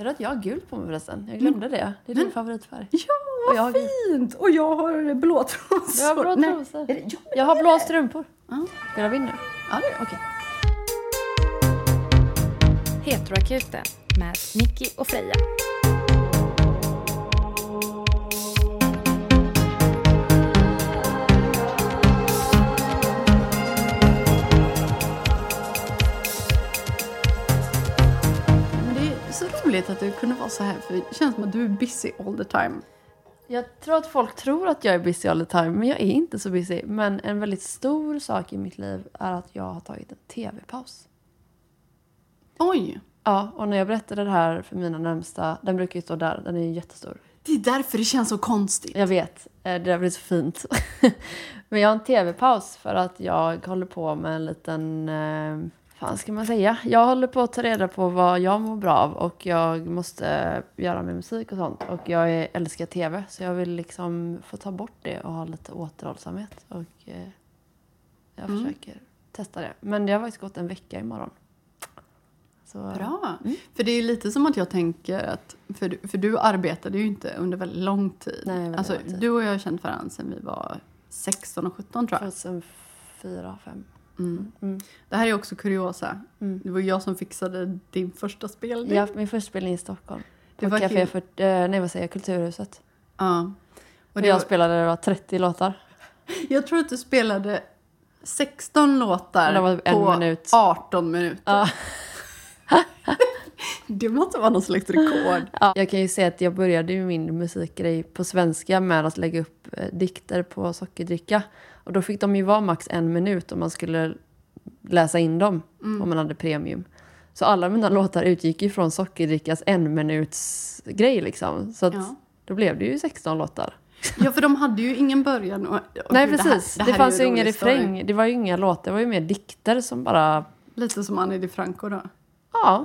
Ser du att jag har gult på mig förresten? Jag glömde det. Det är din favoritfärg. Ja, Och jag vad har- fint! Och jag har blå trosor. Jag har blå Nej, trosor. är det, ja, Jag har blå strumpor. Ja. Spelar vi in nu? ja, det det. Okej. Heteroakuten med Nicky och Freja. Roligt att du kunde vara så här, för det känns som att du är busy all the time. Jag tror att folk tror att jag är busy all the time, men jag är inte så busy. Men en väldigt stor sak i mitt liv är att jag har tagit en tv-paus. Oj! Ja, och när jag berättade det här för mina närmsta, den brukar ju stå där, den är ju jättestor. Det är därför det känns så konstigt. Jag vet, eh, det där blir så fint. Men jag har en tv-paus för att jag håller på med en liten... Eh, fan ska man säga? Jag håller på att ta reda på vad jag mår bra av och jag måste göra med musik och sånt. Och jag älskar tv så jag vill liksom få ta bort det och ha lite återhållsamhet. Och eh, jag Mm. försöker testa det. Men det har faktiskt gått en vecka imorgon. Så, Bra. För det är lite som att jag tänker att, för du, för du arbetade ju inte under väldigt lång tid. Nej, väldigt alltså, lång tid. Du och jag har känt varandra sedan vi var 16 och 17 tror jag. 2004, 5. Mm. Mm. Det här är också kuriosa. Mm. Det var jag som fixade din första spelning. Ja, min första spelning i Stockholm. Det På var Café för, eh, nej, vad säger jag, Kulturhuset. Ja. Och det jag var, spelade det var 30 låtar. jag tror att du spelade 16 låtar på minut. 18 minuter. Ja. Det måste vara någon slags rekord. Ja. Jag kan ju säga att jag började min musikgrej på svenska med att lägga upp eh, dikter på sockerdricka. Och då fick de ju vara max en minut om man skulle läsa in dem, Mm. om man hade premium. Så alla mina låtar utgick ju från sockerdrickas en minuts grej liksom. Så att Ja. då blev det ju 16 låtar. Ja, för de hade ju ingen början. Och, och Nej gud, det här- precis, det, är fanns ju ju en ingen refräng. Det var ju inga låtar, det var ju mer dikter som bara Lite som Annie DiFranco då. Ja,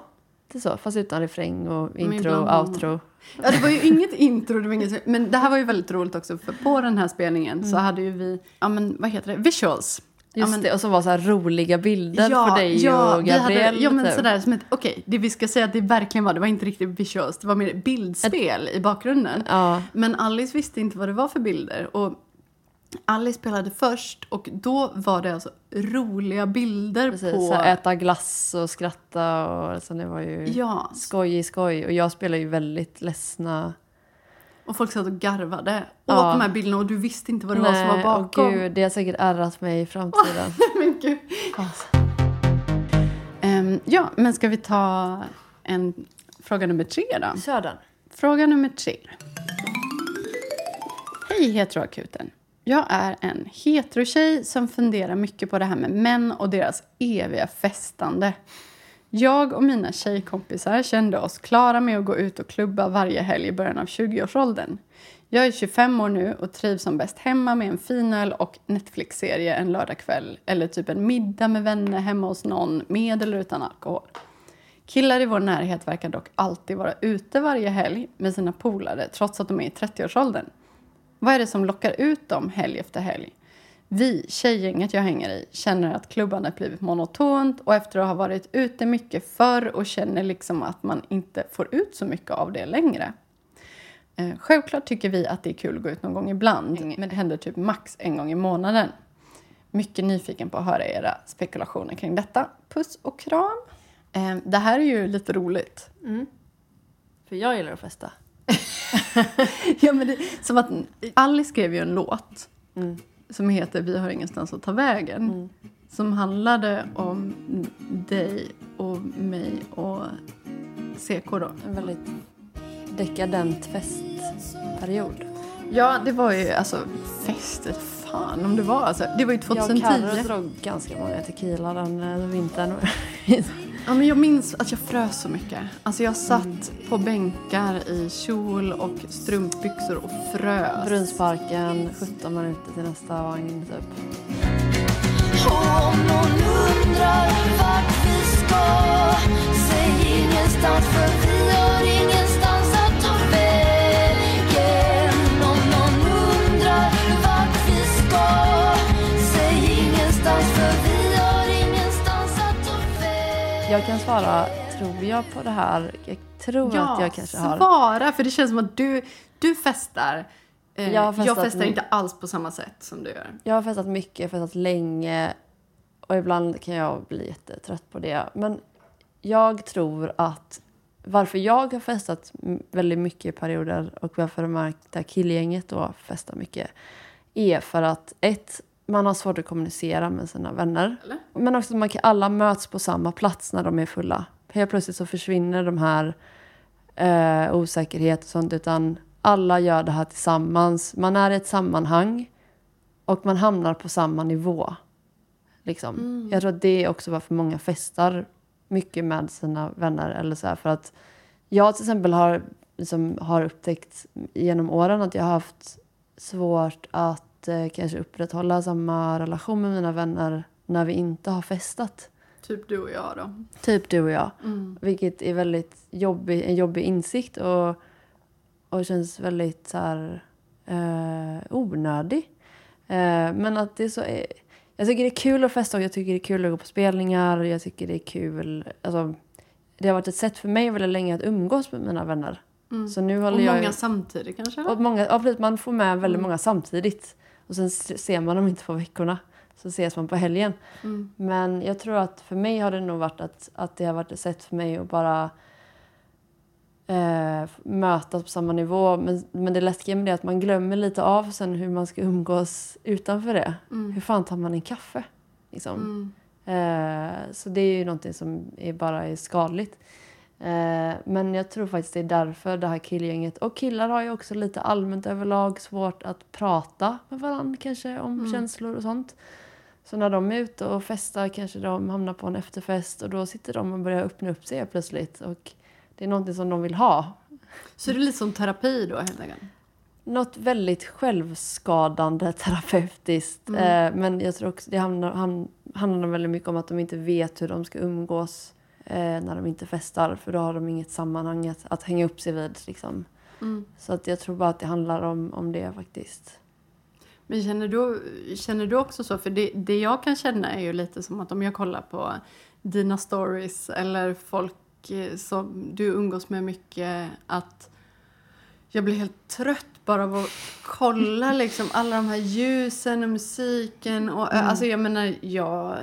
är så. Fast utan refräng och intro och outro. Ja, det var ju inget intro, det var inget, men det här var ju väldigt roligt också för på den här spelningen så hade ju vi, ja men vad heter det, visuals. Mm. Just ja, men, det, och så var så här roliga bilder på dig ja, och hade- Gabriel. Ja men typ. sådär som ett, okej, det vi ska säga att det verkligen var, det var inte riktigt visuals, det var mer bildspel i bakgrunden. Ja, Men Alice visste inte vad det var för bilder. Och Alice spelade först och då var det alltså roliga bilder precis. på... Här, äta glass och skratta och så det var ju Ja, skoj i skoj. Och jag spelar ju väldigt ledsna. och folk satt och garvade Ja. åt de här bilderna och du visste inte vad det var som var bakom. gud, det har säkert ärrat mig i framtiden. Men gud. Alltså. Ehm, ja, men ska vi ta en fråga nummer tre då? Kör den. Fråga nummer tre. Hej heteroakuten. Jag är en heterotjej som funderar mycket på det här med män och deras eviga festande. Jag och mina tjejkompisar kände oss klara med att gå ut och klubba varje helg i början av 20-årsåldern. Jag är 25 år nu och trivs som bäst hemma med en fin öl och Netflix-serie en lördagkväll. Eller typ en middag med vänner hemma hos någon med eller utan alkohol. Killar i vår närhet verkar dock alltid vara ute varje helg med sina polare trots att de är i 30-årsåldern. Vad är det som lockar ut dem helg efter helg? Vi, tjejgänget jag hänger i, känner att klubbandet blivit monotont och efter att ha varit ute mycket förr och känner liksom att man inte får ut så mycket av det längre. Eh, självklart tycker vi att det är kul att gå ut någon gång ibland, men det händer typ max en gång i månaden. Mycket nyfiken på att höra era spekulationer kring detta. Puss och kram! Eh, det här är ju lite roligt. För jag gillar att festa. ja, men det, som att Alice skrev ju en låt Mm. som heter Vi har ingenstans att ta vägen. Som handlade om dig och mig och CK då. En väldigt dekadent festperiod. Ja, det var ju alltså festet. Fan om det var alltså. Det var ju Jag och 2010. Carro drog ganska många tequila den eh, vintern. Ja, men jag minns att jag frös så mycket. Alltså jag satt på bänkar i kjol och strumpbyxor och frös. Brunnsparken, 17 minuter till nästa vagn typ. Om någon undrar vart vi ska Säg ingenstans för vi har ingenstans Jag kan svara, tror jag på det här? Jag tror att jag kanske har. svara! För det känns som att du, du festar. Eh, Jag jag, festar inte alls på samma sätt som du gör. Jag har festat mycket, jag har festat länge och ibland kan jag bli jättetrött på det. Men jag tror att varför jag har festat väldigt mycket i perioder och varför de här, det här killgänget då festar mycket är för att ett, man har svårt att kommunicera med sina vänner. Eller? Men också att man kan, alla möts på samma plats när de är fulla. Helt plötsligt så försvinner de här eh, osäkerhet och sånt utan alla gör det här tillsammans. Man är i ett sammanhang och man hamnar på samma nivå. Liksom. Jag tror att det är också varför många festar mycket med sina vänner. Eller så här, för att jag till exempel har, liksom, har upptäckt genom åren att jag har haft svårt att eh, kanske upprätthålla samma relation med mina vänner när vi inte har festat. Typ du och jag då. Typ du och jag. Mm. Vilket är väldigt jobbig, en jobbig insikt och, och känns väldigt så här, eh, onödig. Eh, men att det är så... Eh, jag tycker det är kul att festa och jag tycker det är kul att gå på spelningar. Jag tycker det är kul... Alltså, det har varit ett sätt för mig väldigt länge att umgås med mina vänner. Så nu håller Och jag... många samtidigt kanske? Och många, ja, precis, man får med väldigt många samtidigt. Och sen ser man dem inte på veckorna. Så ses man på helgen. Mm. Men jag tror att för mig har det nog varit att, att det har varit ett sätt för mig att bara eh, mötas på samma nivå. Men, men det läskiga med det är att man glömmer lite av sen hur man ska umgås utanför det. Hur fan tar man en kaffe? Liksom. Mm. Eh, så det är ju någonting som är bara är skadligt. Eh, men jag tror faktiskt det är därför det här killgänget, och killar har ju också lite allmänt överlag svårt att prata med varandra kanske om känslor och sånt. Så när de är ute och festar kanske de hamnar på en efterfest och då sitter de och börjar öppna upp sig plötsligt. Och det är någonting som de vill ha. Så det är lite som terapi då helt enkelt? Något väldigt självskadande terapeutiskt. Eh, men jag tror också det handlar, handlar väldigt mycket om att de inte vet hur de ska umgås när de inte festar. För då har de inget sammanhang att, att hänga upp sig vid. Liksom. Så att jag tror bara att det handlar om, om det faktiskt. Men känner du, känner du också så? För det, det jag kan känna är ju lite som att om jag kollar på dina stories eller folk eh, som du umgås med mycket att jag blir helt trött bara av att kolla liksom alla de här ljusen och musiken. Och, ö- Alltså jag menar, jag,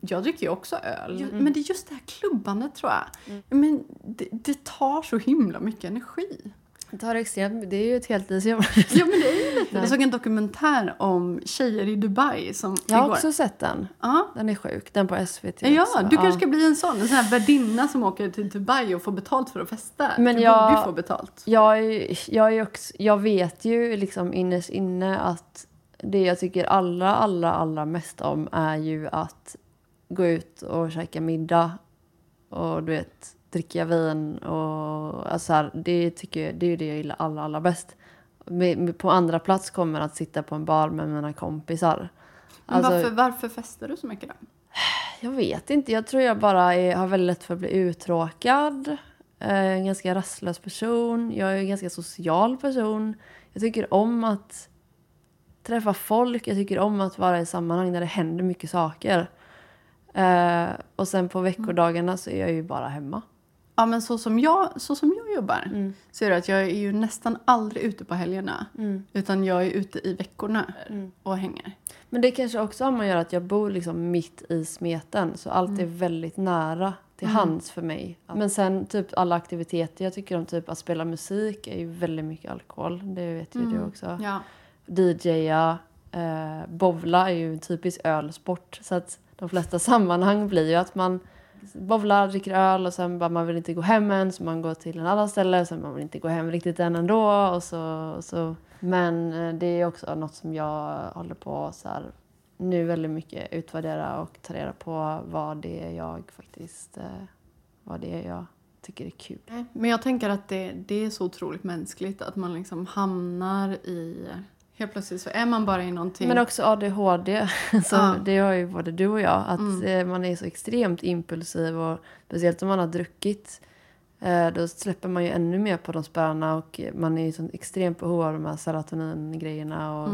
jag dricker ju också öl. Men det är just det här klubbandet tror jag. Men det, det tar så himla mycket energi. Det, tar extremt, det är ju ett heltidsjobb. Ja men det är ju lite. Jag såg en dokumentär om tjejer i Dubai som Jag har igår. också sett den. Ja. Den är sjuk. Den på SVT Ja, också. du kanske ska bli en sån. En sån här värdinna som åker till Dubai och får betalt för att festa. Men du jag- borde få betalt. Jag, är, jag, är också, jag vet ju liksom innerst inne att det jag tycker allra, allra, allra mest om är ju att gå ut och käka middag och du vet, dricka vin och alltså här, det, tycker jag, det är ju det jag gillar allra, allra bäst. På andra plats kommer att sitta på en bar med mina kompisar. Men Alltså- varför, varför festar du så mycket då? Jag vet inte. Jag tror jag bara är, har väldigt lätt för att bli uttråkad. Eh, en ganska rastlös person. Jag är en ganska social person. Jag tycker om att träffa folk. Jag tycker om att vara i sammanhang där det händer mycket saker. Eh, och sen på veckodagarna så är jag ju bara hemma. Ja men så som jag, så som jag jobbar Mm. så är det att jag är ju nästan aldrig ute på helgerna. Mm. Utan jag är ute i veckorna och hänger. Men det kanske också har med att göra att jag bor liksom mitt i smeten. Så allt Mm. är väldigt nära till hands för mig. Men sen typ alla aktiviteter. Jag tycker om typ att spela musik är ju väldigt mycket alkohol. Det vet ju du också. Mm. Ja. DJa, eh, bowla är ju en typisk ölsport. Så att de flesta sammanhang blir ju att man bowlar, dricker öl och sen bara man vill inte gå hem än så man går till en annan ställe. Sen man vill inte gå hem riktigt än ändå. Och så, och så. Men eh, det är också något som jag håller på så här, nu väldigt mycket utvärdera och ta reda på vad det är jag faktiskt, eh, vad det är jag tycker är kul. Men jag tänker att det, det är så otroligt mänskligt att man liksom hamnar i... Helt plötsligt så är man bara i någonting. Men också ADHD. Så Ja. Det har ju både du och jag. Att eh, man är så extremt impulsiv och speciellt om man har druckit. Eh, då släpper man ju ännu mer på de spärrarna och man är ju så extremt behov av de här serotonin-grejerna och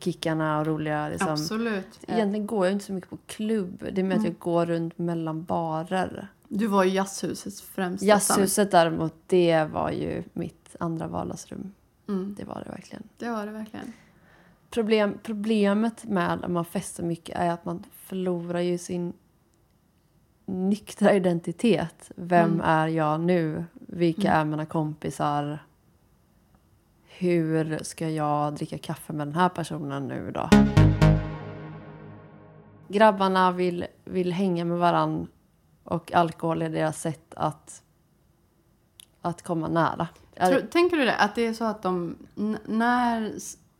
kickarna och roliga liksom. Absolut. Egentligen går jag inte så mycket på klubb. Det är mer att jag går runt mellan barer. Du var ju jazzhusets främsta Jazzhuset däremot, det var ju mitt andra vardagsrum. Mm, Det var det verkligen. det var det verkligen. Problem, problemet med att man festar mycket är att man förlorar ju sin nyktra identitet. Vem Mm. är jag nu? Vilka Mm. är mina kompisar? Hur ska jag dricka kaffe med den här personen nu då? Grabbarna vill, vill hänga med varann och alkohol är deras sätt att, att komma nära. Är- Tror, tänker du det? Att det är så att de, när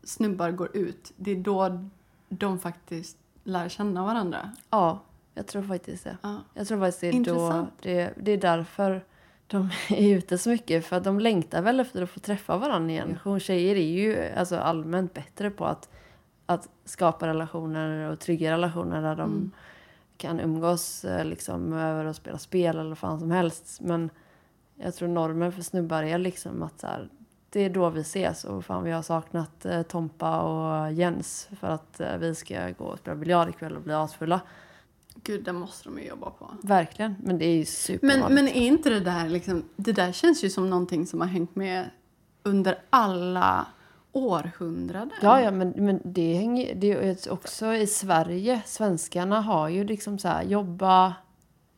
snubbar går ut, det är då de faktiskt lär känna varandra? Ja, jag tror faktiskt det. Ja. Jag tror faktiskt det är, då, Intressant. det, det är därför de är ute så mycket. För att de längtar väl efter att få träffa varandra igen. Hon tjejer är ju alltså, allmänt bättre på att, att skapa relationer och trygga relationer där de Mm. kan umgås eh, liksom, över och spela spel eller vad fan som helst. Men jag tror normen för snubbar är liksom att så här, det är då vi ses och fan vi har saknat eh, Tompa och Jens för att eh, vi ska gå och spela biljard ikväll och bli asfulla. Gud, det måste de ju jobba på. Verkligen, men det är ju Men, supervanligt. men är inte det där liksom, det där känns ju som någonting som har hängt med under alla århundraden. Ja, ja, men, men det hänger det är också i Sverige. Svenskarna har ju liksom så här jobba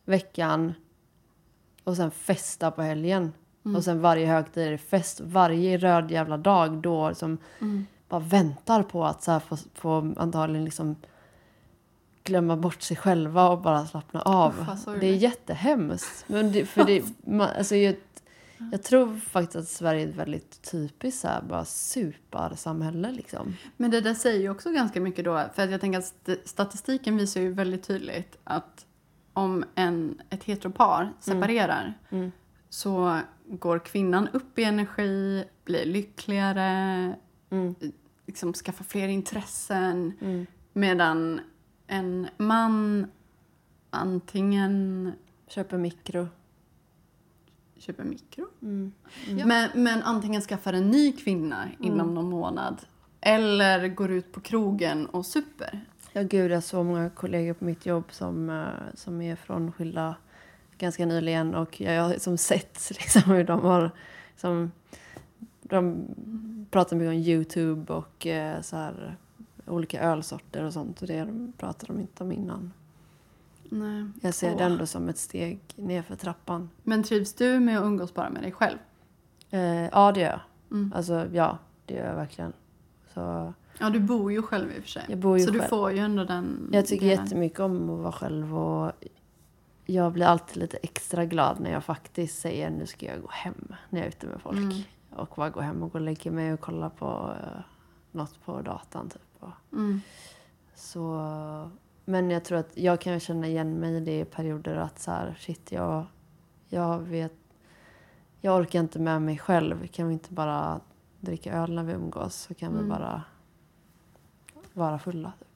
veckan och sen festa på helgen. Och sen varje högtid är det fest. Varje röd jävla dag då som Mm. bara väntar på att så få, få antagligen liksom glömma bort sig själva och bara slappna av. Sorgligt. det är jättehemskt. Men det, för det, man, alltså, jag, jag tror faktiskt att Sverige är ett väldigt typiskt så här, bara supersamhälle liksom. Men det där säger ju också ganska mycket då, för att jag tänker att st- statistiken visar ju väldigt tydligt att om en, ett heteropar separerar Mm. så går kvinnan upp i energi, blir lyckligare, Mm. liksom skaffar fler intressen. Mm. Medan en man antingen Köper mikro. köper mikro, Mm. men, men antingen skaffar en ny kvinna inom någon månad eller går ut på krogen och super. Ja, gud, jag har så många kollegor på mitt jobb som, eh, som är frånskilda ganska nyligen och jag har som sett liksom hur de har som de pratar mycket om Youtube och eh, så här olika ölsorter och sånt och det de pratade de inte om innan. Nej. Jag ser Åh. det ändå som ett steg nerför trappan. Men trivs du med att umgås bara med dig själv? Eh, ja, det gör jag. Mm. Alltså, ja, det gör jag verkligen. Så Ja, du bor ju själv i och för sig. jag bor ju så du själv. får ju ändå den Jag tycker delen. jättemycket om att vara själv och jag blir alltid lite extra glad när jag faktiskt säger nu ska jag gå hem när jag är ute med folk. Mm. Och bara gå hem och gå och lägga mig och kolla på uh, något på datan typ. Mm. så, men jag tror att jag kan känna igen mig i det i perioder att så här, shit jag, jag vet, jag orkar inte med mig själv. Kan vi inte bara dricka öl när vi umgås så kan vi Mm. bara vara fulla. Typ.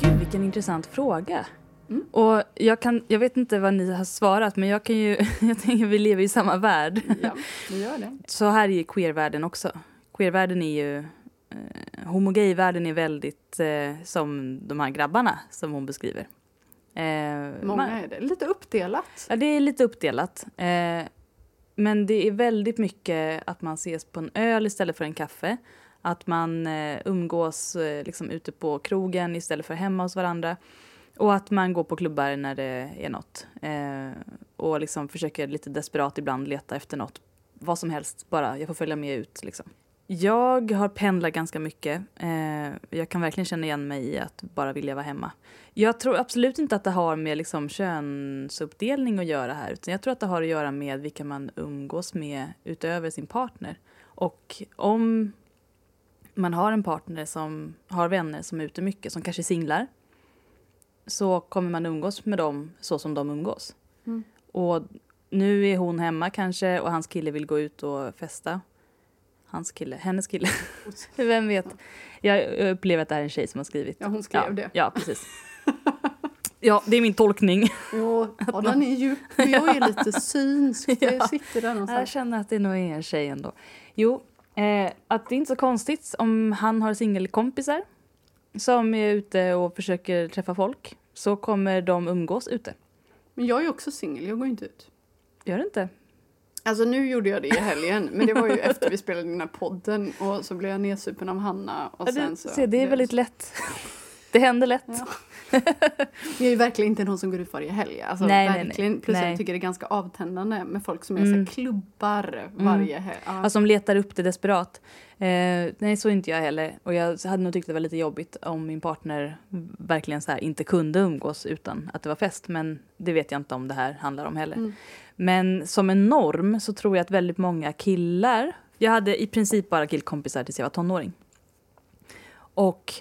Gud, vilken intressant fråga. Mm. Och jag, kan, jag vet inte vad ni har svarat, men jag kan ju... Jag tänker, vi lever i samma värld. Ja, vi gör det. Så här är ju queervärlden också. Queervärlden är ju... Eh, homogayvärlden är väldigt eh, som de här grabbarna som hon beskriver. Eh, Många är det. Lite uppdelat. Ja, det är lite uppdelat. Eh, men det är väldigt mycket att man ses på en öl istället för en kaffe. Att man eh, umgås eh, liksom ute på krogen istället för hemma hos varandra. Och att man går på klubbar när det är något. Eh, och liksom försöker lite desperat ibland leta efter något. Vad som helst, bara jag får följa med ut. Liksom. Jag har pendlat ganska mycket. Eh, jag kan verkligen känna igen mig i att bara vilja vara hemma. Jag tror absolut inte att det har med liksom könsuppdelning att göra här. Utan jag tror att det har att göra med vilka man umgås med utöver sin partner. Och om man har en partner som har vänner som är ute mycket, som kanske är singlar. Så kommer man umgås med dem så som de umgås. Mm. Och nu är hon hemma kanske och hans kille vill gå ut och festa. Hans kille, hennes kille. Vem vet? Jag upplever att det är en tjej som har skrivit. Ja, hon skrev ja, det. Ja, precis. Ja, det är min tolkning. Jo, ja, den är djup. Jag är lite synsk. Ja. Jag sitter där Jag någonstans. känner att det nog är en tjej ändå. Jo, eh, att det är inte så konstigt om han har singelkompisar som är ute och försöker träffa folk så kommer de umgås ute. Men jag är också singel, jag går inte ut. Gör det inte? Alltså nu gjorde jag det i helgen, men det var ju efter vi spelade den här podden och så blev jag nedsupen av Hanna och Ja, sen så... se, det är väldigt lätt. Det händer lätt. Ja. Jag är ju verkligen inte någon som går ut varje helg. Alltså, Nej, verkligen. nej. Plus Nej. jag tycker det är ganska avtändande med folk som är Mm. så klubbar varje helg. Ja. Alltså som letar upp det desperat. Eh, nej, så är inte jag heller. Och jag hade nog tyckt det var lite jobbigt om min partner verkligen så här inte kunde umgås utan att det var fest. Men det vet jag inte om det här handlar om heller. Mm. Men som en norm så tror jag att väldigt många killar... Jag hade i princip bara killkompisar tills jag var tonåring. Och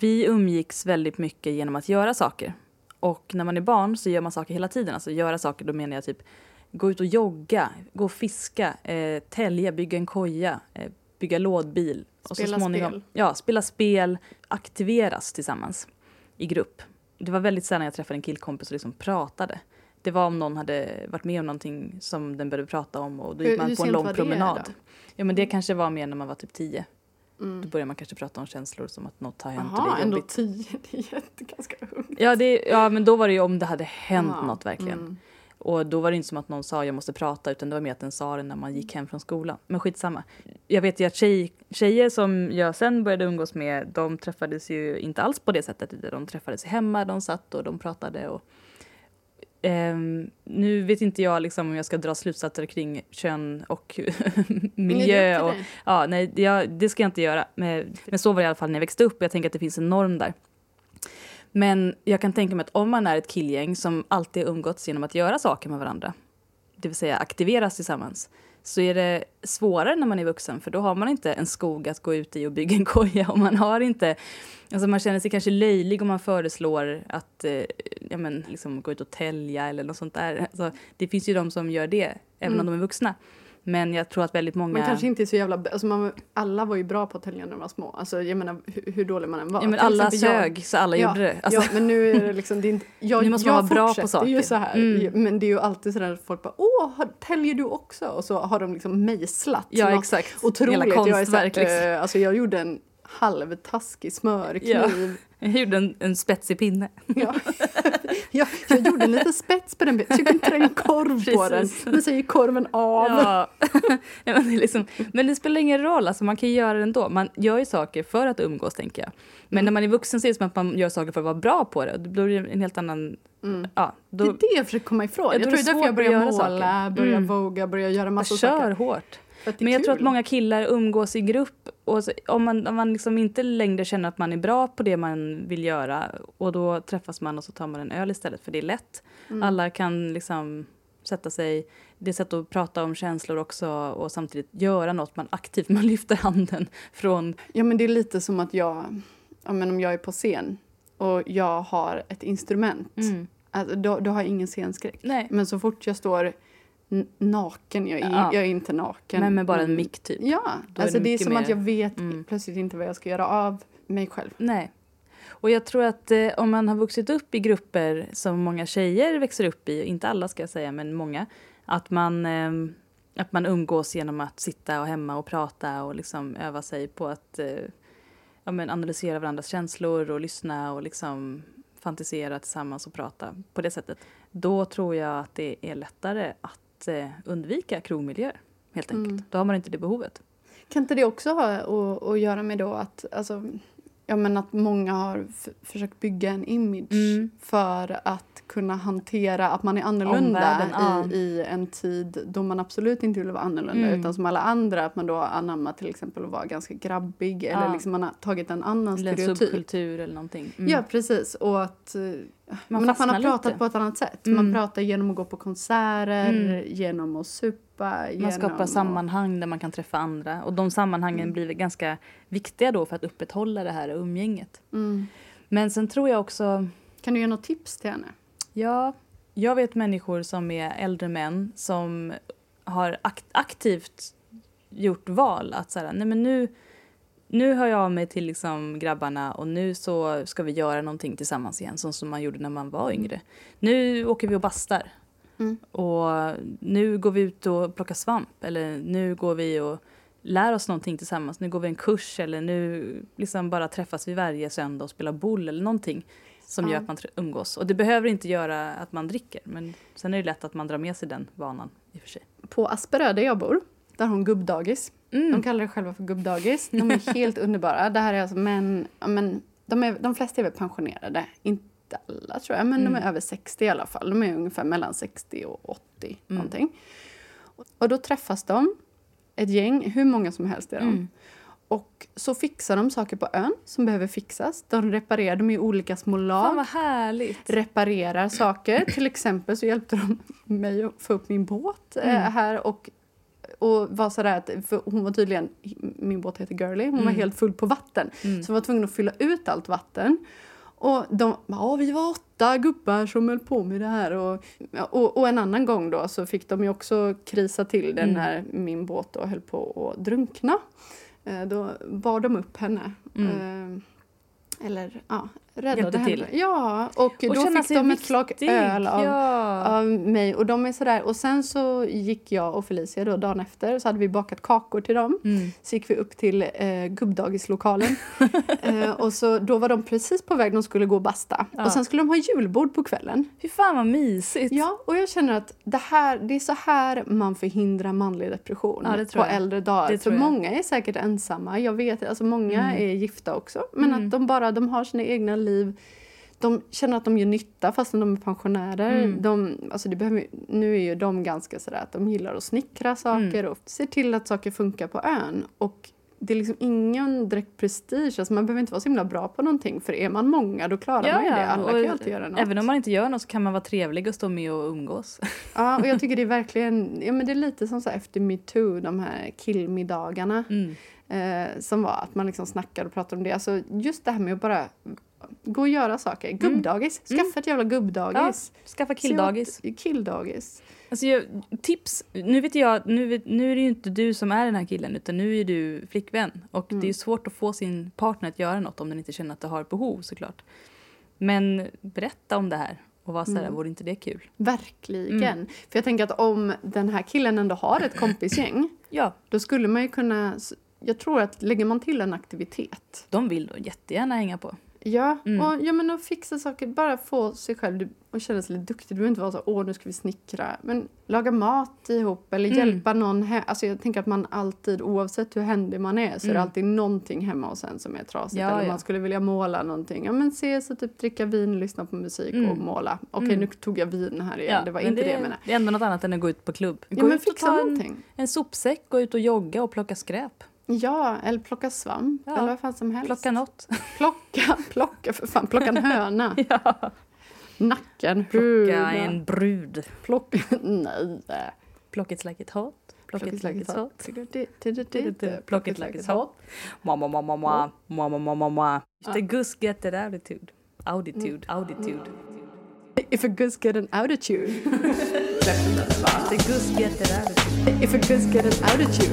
vi umgicks väldigt mycket genom att göra saker. Och när man är barn så gör man saker hela tiden. Alltså göra saker, då menar jag typ gå ut och jogga, gå och fiska, eh, tälja, bygga en koja, eh, bygga lådbil. Och Spela så småningom, spel. Ja, spela spel, aktiveras tillsammans i grupp. Det var väldigt sällan jag träffade en killkompis och liksom pratade. Det var om någon hade varit med om någonting som den behövde prata om och då Hur- gick man hur på en lång det promenad. då? Ja men det kanske var mer när man var typ tio. Då Mm. började man kanske prata om känslor som att något har hänt och Jaha, det är ändå jobbigt. tio. Det är jätte, ganska ungt. Ja, det, ja men då var det ju om det hade hänt Ja, något verkligen. mm. Och då var det inte som att någon sa jag måste prata utan det var mer att den sa det när man gick hem från skolan. Men skitsamma. Jag vet ju att tjej, tjejer som jag sen började umgås med de träffades ju inte alls på det sättet. De träffades hemma, de satt och de pratade. Och, Ehm, nu vet inte jag liksom om jag ska dra slutsatser kring kön och miljö. Och, ja, nej, det, det ska jag inte göra. Men, men så var det i alla fall när jag växte upp jag tänker att det finns en norm där. Men jag kan tänka mig att om man är ett killgäng som alltid umgåtts genom att göra saker med varandra, det vill säga aktiveras tillsammans, så är det svårare när man är vuxen för då har man inte en skog att gå ut i och bygga en koja och man har inte, alltså man känner sig kanske löjlig om man föreslår att eh, ja men, liksom gå ut och tälja eller något sånt där. Alltså, det finns ju de som gör det, även om Mm. de är vuxna. Men jag tror att väldigt många... Man kanske inte är så jävla... Alltså man, alla var ju bra på att tälja när de var små. Alltså jag menar hur, hur dålig man än var. ja, men Till alla exempel jag- sög så alla ja, gjorde det. Alltså, Ja, men nu är det liksom... Det är inte, jag, Nu måste man jag vara bra på fortsätter ju saker. så här. Mm. Men det är ju alltid sådär att folk bara åh, täljer du också? Och så har de liksom mejslat. ja, exakt. Otroligt. Hela jag, är så, konstverk. liksom. eh, alltså jag gjorde en halvtaskig smörkniv. Jag gjorde en, en spetsig pinne. Ja. jag, jag gjorde en liten spets på den jag kunde trä en korv på den. Precis. Men så gick korven av. Ja. Nej, men, det liksom, men det spelar ingen roll, alltså, man kan göra det ändå. Man gör ju saker för att umgås, tänker jag. Men Mm. när man är vuxen så är det som att man gör saker för att vara bra på det. Då blir det en helt annan... Mm. Ja, Det då, är det jag försöker komma ifrån. Ja, Jag då tror det är det därför jag börjar måla, saker. börjar Mm. voga, börjar göra massa kör saker. hårt. Det är Men jag tror kul. att många killar umgås i grupp. Och så, om man, om man liksom inte längre känner att man är bra på det man vill göra och då träffas man och så tar man en öl istället för det är lätt. Mm. Alla kan liksom sätta sig, det är sätt att prata om känslor också och samtidigt göra något man aktivt, man lyfter handen från Ja men det är lite som att jag, ja, men om jag är på scen och jag har ett instrument. Mm. Alltså, då, då har jag ingen scenskräck. Nej. Men så fort jag står naken, jag är, Ja. jag är inte naken. Men med bara en Mm. mick typ. Ja, Då är alltså det det är som att mer- jag vet Mm. plötsligt inte vad jag ska göra av mig själv. Nej. Och jag tror att eh, om man har vuxit upp i grupper som många tjejer växer upp i, inte alla ska jag säga, men många, att man, eh, att man umgås genom att sitta och hemma och prata och liksom öva sig på att eh, ja, men analysera varandras känslor och lyssna och liksom fantisera tillsammans och prata på det sättet. Då tror jag att det är lättare att eh, undvika krogmiljöer, helt enkelt. Mm. Då har man inte det behovet. Kan inte det också ha att, att göra med då att, alltså, ja, men att många har försökt bygga en image Mm. för att kunna hantera att man är annorlunda Omvärlden, ja. i, i en tid då man absolut inte vill vara annorlunda Mm. utan som alla andra att man då har anammat till exempel att vara ganska grabbig eller Ja. liksom man har tagit en annan Eller stereotyp. subkultur eller någonting. Mm. Ja, precis. Och att, eh, men att man har pratat lite. på ett annat sätt. Man Mm. pratar genom att gå på konserter, Mm. genom att supa. Genom Man skapar sammanhang där man kan träffa andra. Och de sammanhangen Mm. blir ganska viktiga då för att upprätthålla det här umgänget. Mm. Men sen tror jag också, Kan du ge något tips till henne? ja, jag vet människor som är äldre män som har akt- aktivt gjort val att så här, nej men nu, nu hör jag av mig till liksom grabbarna och nu så ska vi göra någonting tillsammans igen, som, som man gjorde när man var yngre. Nu åker vi och bastar. Mm. Och nu går vi ut och plockar svamp eller nu går vi och lär oss någonting tillsammans. Nu går vi en kurs eller nu liksom bara träffas vi varje söndag och spelar boll eller någonting. som gör att man umgås. Och det behöver inte göra att man dricker, men sen är det lätt att man drar med sig den vanan i och för sig. På Asperö där jag bor, där har hon gubbdagis. Mm. De kallar det själva för gubbdagis. De är helt underbara. Det här är alltså män, men de, är, de flesta är väl pensionerade. Inte alla tror jag, men de är över 60 i alla fall. De är ungefär mellan 60 och 80 någonting. Och då träffas de, ett gäng, hur många som helst är de. Och så fixar de saker på ön som behöver fixas. De reparerar dem i olika små lag Fan vad härligt! reparerar saker. Till exempel så hjälpte de mig att få upp min båt eh, här och, och var sådär att, för hon var tydligen, min båt heter Girly, hon var helt full på vatten. Så hon var tvungen att fylla ut allt vatten. Och de, ja vi var åtta gubbar som höll på med det här och, och, och en annan gång då så fick de ju också krisa till den när min båt då höll på att drunkna. Eh, då bar de upp henne. Eh, eller ja, räddade henne. till. Ja, och, Och då fick de ett flak viktig. öl av, Ja. av mig. Och de är sådär. Och sen så gick jag och Felicia då dagen efter så hade vi bakat kakor till dem. Mm. Så gick vi upp till eh, gubbdagislokalen. eh, och så då var de precis på väg, de skulle gå och basta. Ja. Och sen skulle de ha julbord på kvällen. Fy fan vad mysigt! Ja, och jag känner att det, här, det är så här man förhindrar manlig depression Ja, på jag. äldre dagar. För många är säkert ensamma. Jag vet, alltså många Mm. är gifta också. Men att de bara de har sina egna liv. De känner att de gör nytta fastän de är pensionärer. Mm. De, alltså det behöver, nu är ju de ganska sådär att de gillar att snickra saker Mm. och se till att saker funkar på ön. Och det är liksom ingen direkt prestige. Alltså man behöver inte vara så himla bra på någonting. För är man många då klarar man ju det. Alla kan ju alltid göra något. Även om man inte gör något så kan man vara trevlig och stå med och umgås. Ja, och jag tycker det är verkligen, ja men det är lite som så här efter metoo, de här killmiddagarna. Mm. Eh, som var att man liksom snackade och pratade om det. Alltså just det här med att bara gå och göra saker. Gubbdagis, skaffa ett jävla Ja, gubbdagis. skaffa killdagis. Killdagis. Alltså jag, tips, nu vet jag, nu, vet, nu är det ju inte du som är den här killen utan nu är du flickvän. Och det är ju svårt att få sin partner att göra något om den inte känner att det har ett behov såklart. Men berätta om det här och var sådär, vore inte det kul? Verkligen. För jag tänker att om den här killen ändå har ett kompisgäng, Ja, då skulle man ju kunna... Jag tror att lägger man till en aktivitet de vill då jättegärna hänga på. Ja, Mm. och, ja men att fixa saker, bara få sig själv att känna sig lite duktig. Du behöver inte vara så åh nu ska vi snickra. Men laga mat ihop eller Mm. hjälpa någon. He- alltså jag tänker att man alltid, oavsett hur händig man är, så är det Mm. alltid någonting hemma hos en som är trasigt. Ja, eller ja. man skulle vilja måla någonting. Ja men ses och typ dricka vin, lyssna på musik och Mm. måla. Okej Mm. nu tog jag vin här igen, det var inte det, det, jag menade. det är ändå något annat än att gå ut på klubb. Gå Ja men ut och fixa ta en, någonting. en sopsäck, gå ut och jogga och plocka skräp. Ja, eller plocka svamp Ja, eller vad fan som helst. Plocka något. Plocka, plocka för fan, plocka en höna. ja. Nacken, Plocka en brud. Plocka, nej. Plock it like it's hot. Plock it like it's hot. Plock it like it's hot. Mamma, mamma, mamma, mamma, mamma. The goose get that attitude. Auditude, auditude. If a goose get an attitude. The goose get that attitude. If a goose get an attitude.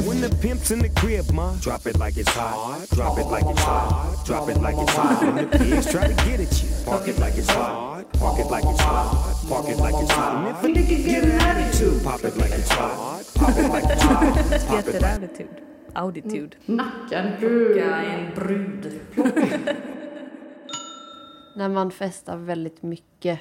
When the pimp's in the crib, ma, drop it like it's hot. Drop it like it's hot. Drop it like it's hot. When the pigs try to get at you, park it like it's hot. Park it like it's hot. Park it like it's hot. And if a nigga get an attitude, pop it like it's hot. Pop it like it's hot. Pop Get it that attitude. Auditude. Nacken. Plocka en brud. När man festar väldigt mycket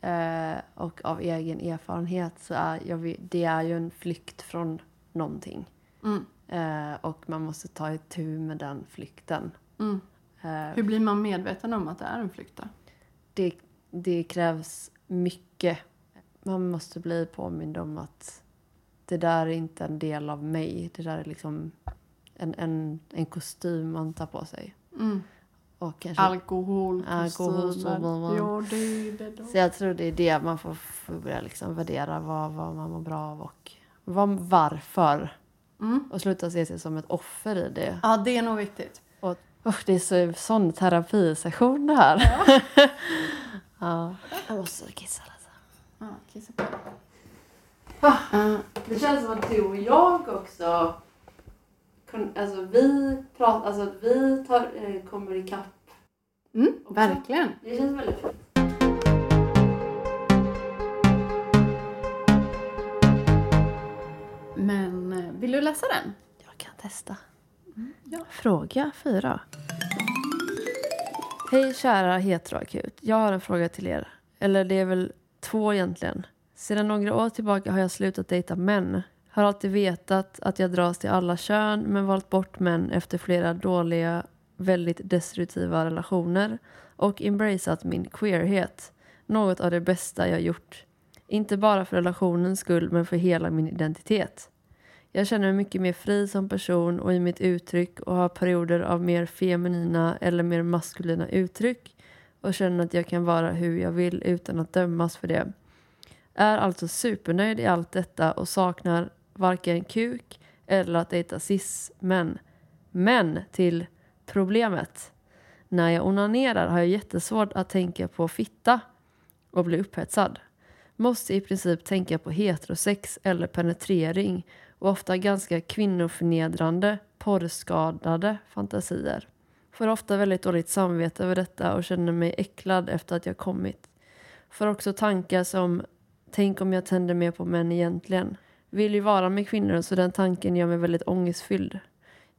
eh, och av egen erfarenhet så är jag, det är ju en flykt från någonting. Mm. Eh, och man måste ta itu med den flykten. Mm. Eh, Hur blir man medveten om att det är en flykt då? det, det krävs mycket. Man måste bli påmind om att det där är inte en del av mig. Det där är liksom en, en, en kostym man tar på sig. Mm. Och kanske, Alkohol, Alkohol, så- Ja, det är det då. så jag tror det är det man får, får börja liksom värdera. Vad, vad man mår bra av och vad, varför. Mm. Och sluta se sig som ett offer i det. Ja, det är nog viktigt. Och, usch, det är så, sån terapisession det här. Ja. Jag måste kissa lite. Ja, kissa på. Ah, Det känns som att du och jag också... Alltså vi, pratar, alltså vi tar, eh, kommer ikapp. Mm, verkligen. Det känns väldigt fint. Men eh, vill du läsa den? Jag kan testa. ja. Fråga fyra. Hej kära heteroakut. Jag har en fråga till er. Eller det är väl två egentligen. Sedan några år tillbaka har jag slutat dejta män. Har alltid vetat att jag dras till alla kön men valt bort män efter flera dåliga, väldigt destruktiva relationer och embraceat min queerhet. Något av det bästa jag gjort. Inte bara för relationens skull men för hela min identitet. Jag känner mig mycket mer fri som person och i mitt uttryck och har perioder av mer feminina eller mer maskulina uttryck och känner att jag kan vara hur jag vill utan att dömas för det. Är alltså supernöjd i allt detta och saknar varken kuk eller att dejta cis-män. Men till problemet. När jag onanerar har jag jättesvårt att tänka på fitta och bli upphetsad. Måste i princip tänka på heterosex eller penetrering och ofta ganska kvinnoförnedrande, porrskadade fantasier. Får ofta väldigt dåligt samvete över detta och känner mig äcklad efter att jag kommit. Får också tankar som Tänk om jag tänder mer på män egentligen. Vill ju vara med kvinnor så den tanken gör mig väldigt ångestfylld.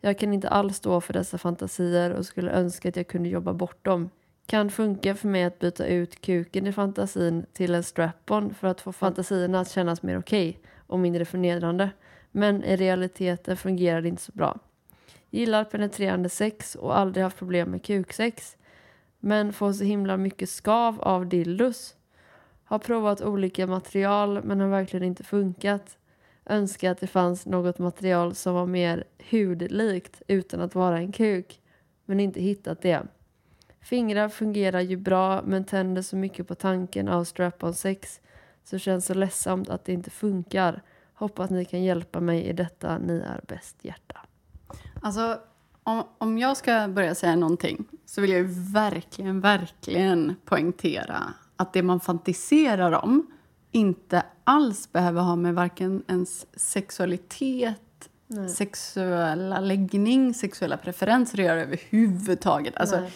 Jag kan inte alls stå för dessa fantasier och skulle önska att jag kunde jobba bort dem. Kan funka för mig att byta ut kuken i fantasin till en strap-on för att få fantasierna att kännas mer okej och mindre förnedrande. Men i realiteten fungerar det inte så bra. Gillar penetrerande sex och aldrig haft problem med kuksex. Men får så himla mycket skav av dildos. Har provat olika material men har verkligen inte funkat. Önskar att det fanns något material som var mer hudlikt utan att vara en kuk. Men inte hittat det. Fingrar fungerar ju bra men tänder så mycket på tanken av strap-on sex så känns så ledsamt att det inte funkar. Hoppas ni kan hjälpa mig i detta. Ni är bäst hjärta. Alltså, om, om jag ska börja säga någonting så vill jag ju verkligen, verkligen poängtera att det man fantiserar om inte alls behöver ha med varken ens sexualitet, sexuella läggning, sexuella preferenser att göra överhuvudtaget. Alltså, Nej.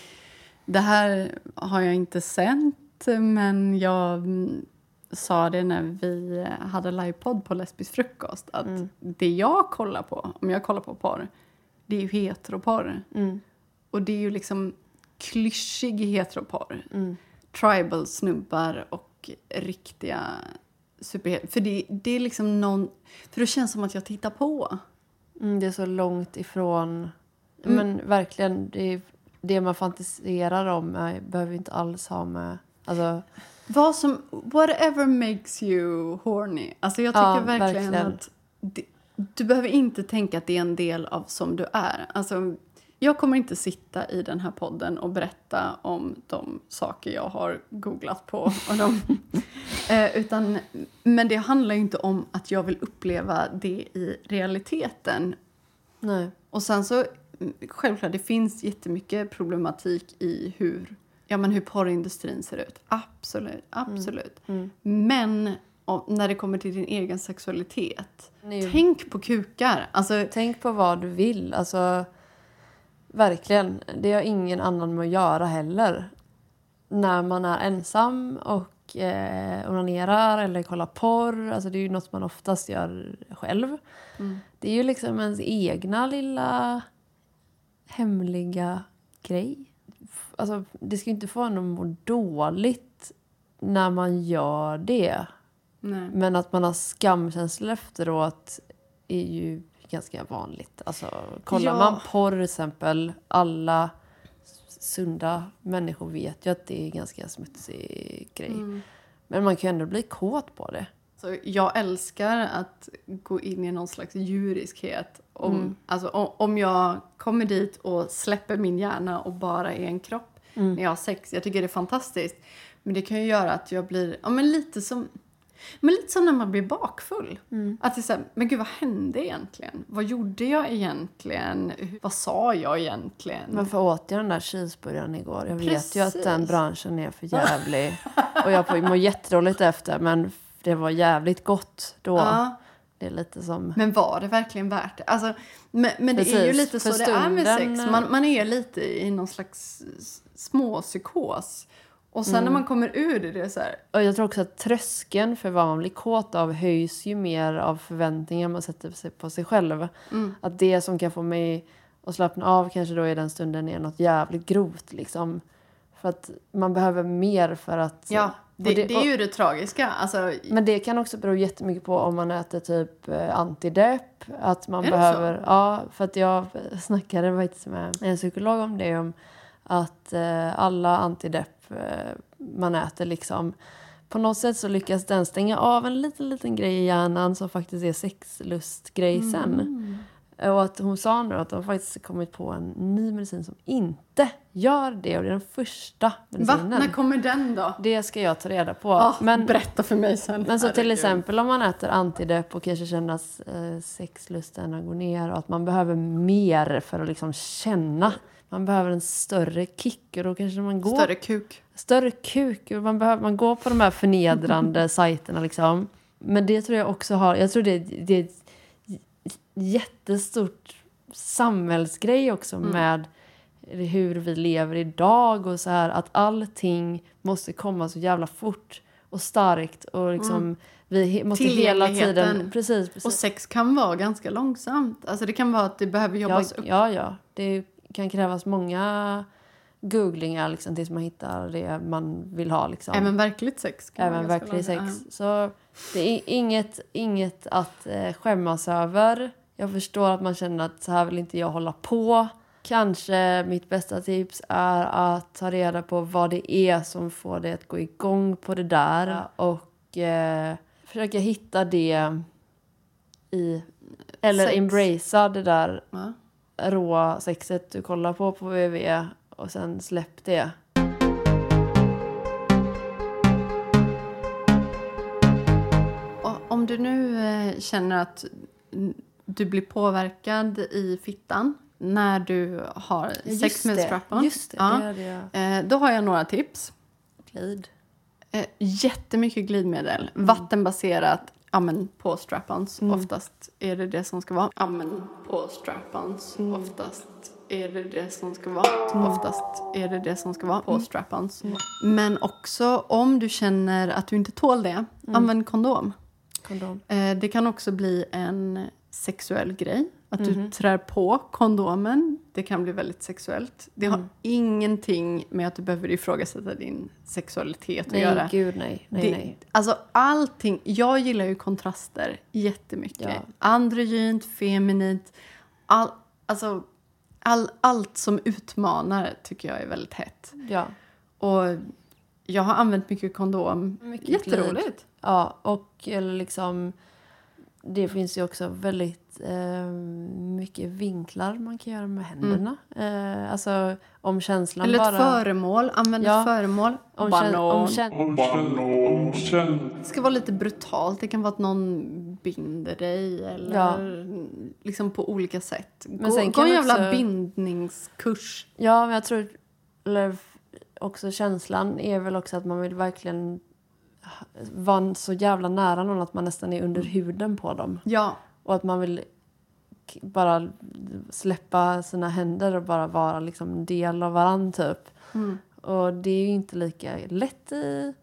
det här har jag inte sänt, men jag mm, sa det när vi hade livepodd på Lesbisk frukost. Att det jag kollar på, om jag kollar på porr, det är ju heteroporr. Mm. Och det är ju liksom klyschig heteroporr. Tribal snubbar och riktiga superhjältar. För det, det är liksom någon... För det känns som att jag tittar på. Mm, det är så långt ifrån... Mm. Men verkligen, det, det man fantiserar om är, behöver inte alls ha med... Alltså, Vad som... Whatever makes you horny. Alltså jag tycker Ja, verkligen, verkligen. att... Det, du behöver inte tänka att det är en del av som du är. Alltså, jag kommer inte sitta i den här podden och berätta om de saker jag har googlat på. Och de, eh, utan, men det handlar ju inte om att jag vill uppleva det i realiteten. nej. Och sen så, mm, självklart, det finns jättemycket problematik i hur, ja, men hur porrindustrin ser ut. Absolut, absolut. Men om, när det kommer till din egen sexualitet, Nej. tänk på kukar. Alltså, Tänk på vad du vill. Alltså, verkligen. Det har ingen annan med att göra heller. När man är ensam och eh, onanerar eller kollar porr. Alltså, det är ju något man oftast gör själv. Det är ju liksom ens egna lilla hemliga grej. Alltså, det ska ju inte få en att må dåligt när man gör det. nej. Men att man har skamkänslor efteråt är ju ganska vanligt. Alltså, kollar Ja. man porr till exempel, alla sunda människor vet ju att det är en ganska smutsig grej. Mm. Men man kan ju ändå bli kåt på det. Så jag älskar att gå in i någon slags djuriskhet. Om, alltså, om, om jag kommer dit och släpper min hjärna och bara är en kropp när jag har sex. Jag tycker det är fantastiskt. Men det kan ju göra att jag blir ja, men lite som men lite som när man blir bakfull. Att det är så här, men gud vad hände egentligen? Vad gjorde jag egentligen? Vad sa jag egentligen? Varför åt jag den där cheeseburgaren igår? Jag vet ju att Precis. den branschen är för jävlig. och jag mår jättedåligt efter men det var jävligt gott då. Ja. Det är lite som... Men var det verkligen värt det? Alltså, men, men det är ju Precis, lite så för det är med stunden- sex. Man, man är lite i någon slags småpsykos. Och sen Mm. när man kommer ur det, det är så här... Och jag tror också att tröskeln för vad man blir kåt av höjs ju mer av förväntningar man sätter på sig själv. Att det som kan få mig att slappna av kanske då i den stunden är något jävligt grovt liksom. För att man behöver mer för att... Ja, det, och det, är ju det tragiska. Alltså, Men det kan också bero jättemycket på om man äter typ eh, antidepp. Att man Är det behöver... Ja, för att jag snackade faktiskt med en psykolog om det. Om att eh, alla antidepp man äter liksom... På något sätt så lyckas den stänga av en liten, liten grej i hjärnan som faktiskt är sexlustgrej sen. Och att hon sa nu att de faktiskt kommit på en ny medicin som inte gör det. Och det är den första va? medicinen. När kommer den då? Det ska jag ta reda på. Ja, men, berätta för mig sen. men så till exempel om man äter antidepp och kanske känner att eh, sexlusten går ner och att man behöver mer för att liksom känna. Man behöver en större kick och då kanske man går... Större kuk. större kuk. och Man, behöver, man går på de här förnedrande sajterna liksom. Men det tror jag också har... Jag tror det, det är ett jättestort samhällsgrej också med hur vi lever idag och så här att allting måste komma så jävla fort och starkt och liksom vi he- måste hela tiden... Precis, precis. Och sex kan vara ganska långsamt. Alltså det kan vara att det behöver ja, jobbas upp. ja, ja. Det kan krävas många googlingar liksom, tills man hittar det man vill ha. Liksom. Även verkligt sex. Även verklig sex. långsamt. Så det är inget, inget att eh, skämmas över. Jag förstår att man känner att så här vill inte jag hålla på. Kanske mitt bästa tips är att ta reda på vad det är som får dig att gå igång på det där. Och eh, försöka hitta det i... Eller Sex. embracea det där Ja. Råa sexet du kollar på på www och sen släpp det. Om du nu eh, känner att mm, du blir påverkad i fittan när du har sex med strap-on. Just det, ja, det jag. eh, då har jag några tips. Glid. Eh, jättemycket glidmedel. Vattenbaserat. Ja, men på strap-ons. Oftast är det det som ska vara. Ja, men på strap-ons. Oftast är det det som ska vara. Oftast är det det som ska vara på strap-ons. Men också om du känner att du inte tål det, använd kondom. Kondom. Eh, det kan också bli en sexuell grej. Att du trär på kondomen. Det kan bli väldigt sexuellt. Det har ingenting med att du behöver ifrågasätta din sexualitet att Nej, göra. gud nej. nej, det, nej. Alltså allting. Jag gillar ju kontraster jättemycket. Ja. Androgynt, feminint. All, alltså, all, allt som utmanar tycker jag är väldigt hett. Ja. Och jag har använt mycket kondom. Mycket Jätteroligt. ja, och eller liksom... Det finns ju också väldigt eh, mycket vinklar man kan göra med händerna. Eh, alltså om känslan Eller ett bara... föremål. Använd Ja. ett föremål. om, Banan. kän, om kän, Det ska vara lite brutalt. Det kan vara att någon binder dig eller Ja. liksom på olika sätt. Gå, Men sen gå kan en jävla också- bindningskurs. Ja, men jag tror... Eller också känslan är väl också att man vill verkligen vara så jävla nära någon att man nästan är under huden på dem. Ja, Och att man vill bara släppa sina händer och bara vara liksom en del av varandra typ. Mm. Och det är ju inte lika lätt i,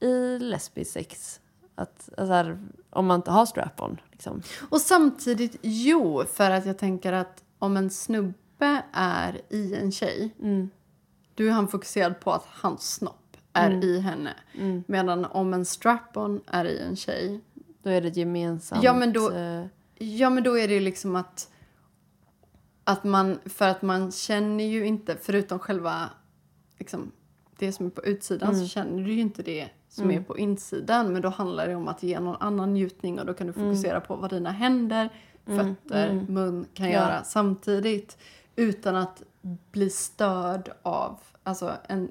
i lesbisk sex. Att, alltså om man inte har strap-on. Liksom. och samtidigt jo, för att jag tänker att om en snubbe är i en tjej, Mm. då är han fokuserad på att hans snopp är Mm. i henne. Medan om en strap-on är i en tjej, Då är det ett gemensamt... Ja, men då- eh, Ja, men då är det liksom att, att man, för att man känner ju inte, förutom själva liksom, det som är på utsidan, Mm. så känner du ju inte det som är på insidan. Men då handlar det om att ge någon annan njutning och då kan du Mm. fokusera på vad dina händer, fötter, mun kan Ja. göra samtidigt. Utan att bli störd av, alltså en,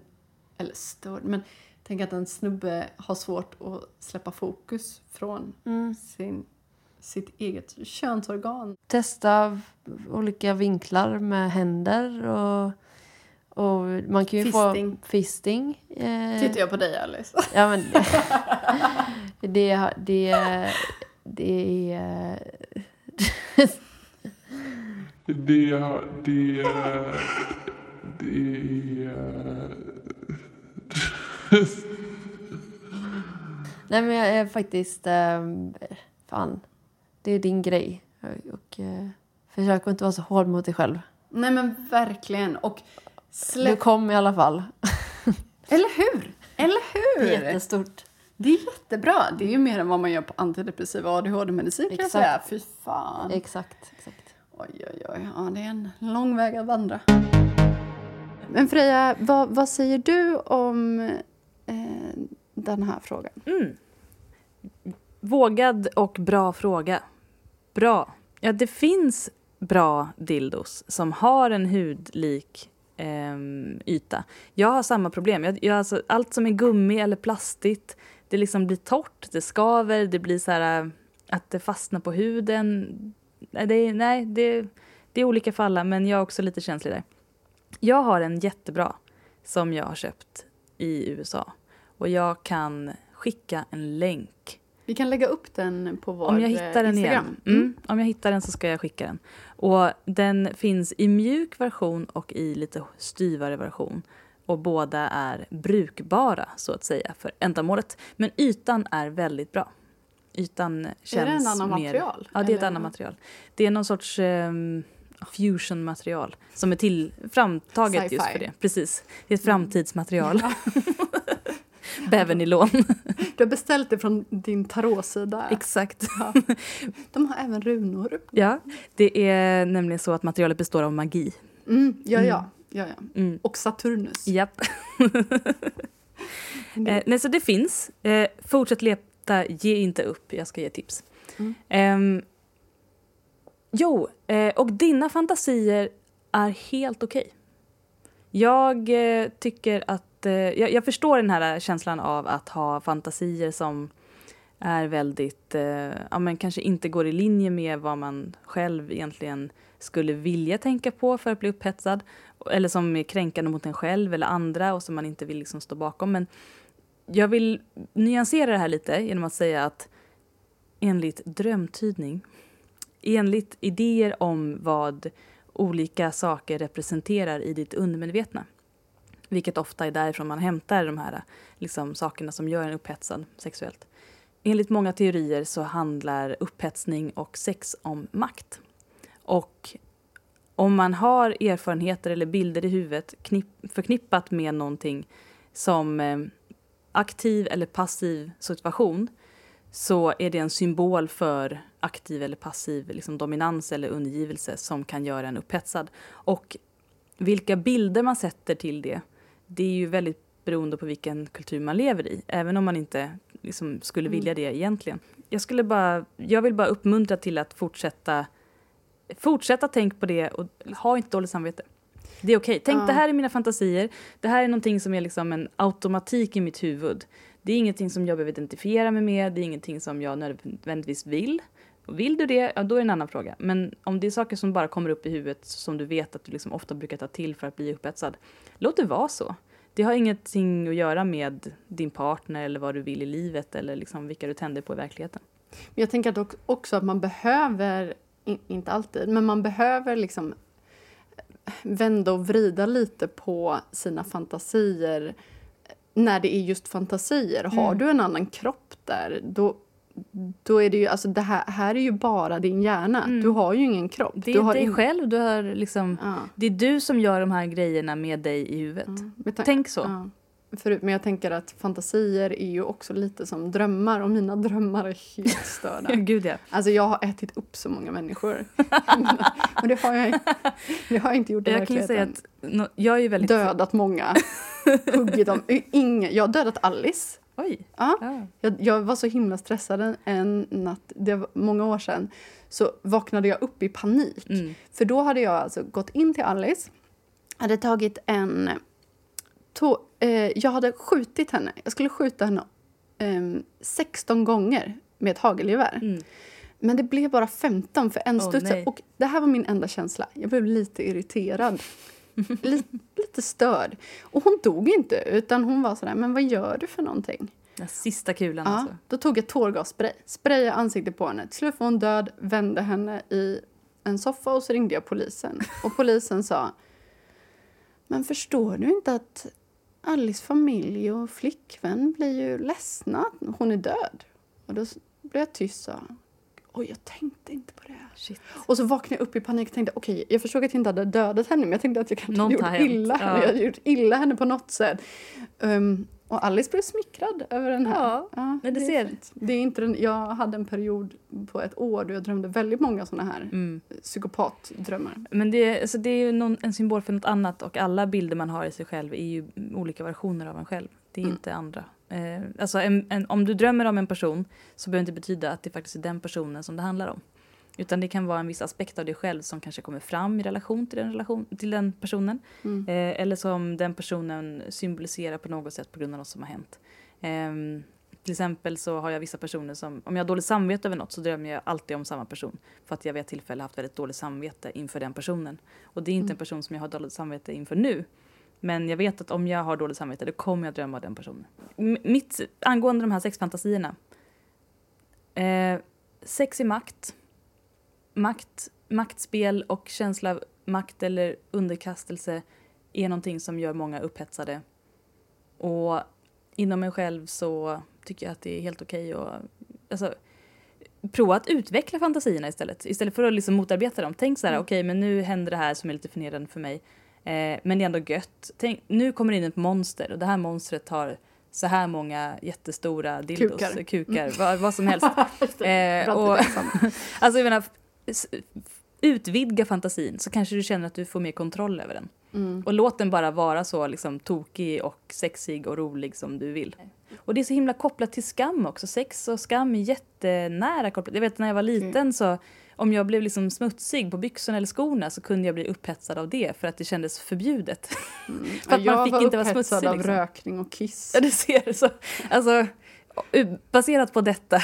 eller störd, men tänk att en snubbe har svårt att släppa fokus från mm. sin, sitt eget könsorgan. Testa olika vinklar med händer och, och man kan ju Fisting. få fisting. Eh, Tittar jag på dig Alice. Ja, men det, det, det, det är... Det, det, det Nej, men jag är faktiskt... ehm, fan, det är din grej. Och eh, försök att inte vara så hård mot dig själv. Nej men verkligen. Och Du släpp, kom i alla fall. Eller hur? Eller hur? Jättestort. Det är jättebra. Det är ju mer än vad man gör på antidepressiva och ADHD-medicin kan jag säga. Fy fan. Exakt, exakt. Oj, oj, oj. Ja, det är en lång väg att vandra. Men Freja, vad, vad säger du om Eh, den här frågan? Mm. Vågad och bra fråga. Bra. Ja, det finns bra dildos som har en hudlik eh, yta. Jag har samma problem. Jag, jag, alltså, allt som är gummi eller plastigt, det liksom blir torrt, det skaver, det blir så här eh, att det fastnar på huden. Nej, det, nej det, det är olika för alla, men jag är också lite känslig där. Jag har en jättebra som jag har köpt i USA. Och jag kan skicka en länk. Vi kan lägga upp den på vår Om jag hittar den Instagram. igen. Mm. Om jag hittar den så ska jag skicka den. Och den finns i mjuk version och i lite styvare version. Och båda är brukbara så att säga för ändamålet. Men ytan är väldigt bra. Ytan känns Är det en annan mer... material? Ja, det är ett Eller? annat material. Det är någon sorts um, fusion-material som är till, framtaget just för det. Precis. Det är ett framtidsmaterial. Bävernylon. Du har beställt det från din tarotsida. Exakt. De har även runor. Ja, det är nämligen så att materialet består av magi. Mm, ja, ja. ja, ja. Mm. Och Saturnus. Japp. eh, nej, så det finns. Eh, fortsätt leta, ge inte upp. Jag ska ge tips. Mm. Ehm, jo, eh, och dina fantasier är helt okej. Jag eh, tycker att... Eh, jag, jag förstår den här känslan av att ha fantasier som är väldigt... Eh, ja, men kanske inte går i linje med vad man själv egentligen skulle vilja tänka på för att bli upphetsad. Eller som är kränkande mot en själv eller andra och som man inte vill liksom stå bakom. Men jag vill nyansera det här lite genom att säga att enligt drömtydning, enligt idéer om vad olika saker representerar i ditt undermedvetna, vilket ofta är därifrån man hämtar de här liksom, sakerna som gör en upphetsad sexuellt. Enligt många teorier så handlar upphetsning och sex om makt. Och om man har erfarenheter eller bilder i huvudet knipp- förknippat med någonting som eh, aktiv eller passiv situation så är det en symbol för aktiv eller passiv liksom, dominans eller undergivelse som kan göra en upphetsad. Och vilka bilder man sätter till det, det är ju väldigt beroende på vilken kultur man lever i, även om man inte liksom, skulle vilja det egentligen. Jag, skulle bara, jag vill bara uppmuntra till att fortsätta Fortsätta tänk på det och ha inte dåligt samvete. Det är okej. Tänk, Ja. det här är mina fantasier. Det här är någonting som är liksom en automatik i mitt huvud. Det är ingenting som jag behöver identifiera mig med. Det är ingenting som jag nödvändigtvis vill. Och vill du det, ja, då är det en annan fråga. Men om det är saker som bara kommer upp i huvudet som du vet att du liksom ofta brukar ta till för att bli upphetsad, låt det vara så. Det har ingenting att göra med din partner eller vad du vill i livet eller liksom vilka du tänder på i verkligheten. Men jag tänker att också att man behöver, inte alltid, men man behöver liksom vända och vrida lite på sina fantasier när det är just fantasier. Har Mm. du en annan kropp där, då, då är det ju, alltså det här, här är ju bara din hjärna. Mm. Du har ju ingen kropp. Det du är har dig in- själv, du har liksom, Ja, det är du som gör de här grejerna med dig i huvudet. ja. Tänk så. Ja. Förut, men jag tänker att fantasier är ju också lite som drömmar och mina drömmar är helt störda. Gud ja. Alltså jag har ätit upp så många människor. Men det har jag, det har jag inte gjort i Jag kan verkligheten. säga att no, jag är väldigt... Dödat många. Huggit dem. Inga, jag har dödat Alice. Oj. Ja. Ja. Jag, jag var så himla stressad en, en natt, det var många år sedan. Så vaknade jag upp i panik. Mm. För då hade jag alltså gått in till Alice, hade tagit en... To, eh, jag hade skjutit henne. Jag skulle skjuta henne eh, 16 gånger med ett hagelgevär. Mm. Men det blev bara 15 för en Åh, studs. nej. och det här var min enda känsla. Jag blev lite irriterad. lite, lite störd. Och hon dog inte, utan hon var sådär, men vad gör du för någonting? Den sista kulan Ja, alltså. då tog jag tårgasspray, sprayade ansiktet på henne. Till slut var hon död, vände henne i en soffa och så ringde jag polisen. Och polisen sa, men förstår du inte att Alice familj och flickvän blir ju ledsna hon är död? Och då blev jag tyst och oj jag tänkte inte på det. Shit. Och så vaknade jag upp i panik och tänkte okej, jag förstod att jag inte hade dödat henne men jag tänkte att jag kanske Något gjort illa henne. ja. Jag hade gjort illa henne på något sätt. Um, och Alice blev smickrad över den här. Ja, men det är ser-. Det är inte den, jag hade en period på ett år då jag drömde väldigt många såna här Mm. psykopatdrömmar. Men det, är- alltså det är ju någon, en symbol för något annat och alla bilder man har i sig själv är ju olika versioner av en själv. Det är Mm. inte andra. Eh, alltså en, en, om du drömmer om en person så behöver det inte betyda att det faktiskt är den personen som det handlar om. Utan det kan vara en viss aspekt av dig själv som kanske kommer fram i relation till den, relation, till den personen. Mm. Eh, eller som den personen symboliserar på något sätt på grund av något som har hänt. Ehm, till exempel så har jag vissa personer som, om jag har dåligt samvete över något så drömmer jag alltid om samma person. För att jag vid ett tillfälle haft väldigt dåligt samvete inför den personen. Och det är inte en person som jag har dåligt samvete inför nu. Men jag vet att om jag har dåligt samvete då kommer jag drömma av den personen. M- mitt, angående de här sexfantasierna. Eh, sex i makt. Makt, maktspel och känsla av makt eller underkastelse är någonting som gör många upphetsade. Och inom mig själv så tycker jag att det är helt okej att alltså, prova att utveckla fantasierna istället. Istället för att liksom motarbeta dem. Tänk så här, okej men nu händer det här som är lite förnedrande för mig. Eh, men det är ändå gött. Tänk, nu kommer det in ett monster och det här monstret har så här många jättestora dildos, Kukar. kukar, vad, vad som helst. Eh, och, alltså jag menar, utvidga fantasin så kanske du känner att du får mer kontroll över den. Mm. Och låt den bara vara så liksom tokig och sexig och rolig som du vill. Och det är så himla kopplat till skam också. Sex och skam är jättenära kopplat. Jag vet när jag var liten så om jag blev liksom smutsig på byxorna eller skorna så kunde jag bli upphetsad av det för att det kändes förbjudet. för att jag man fick var inte vara upphetsad smutsig. av Liksom. rökning och kiss. Ja, du ser. Så, alltså, baserat på detta,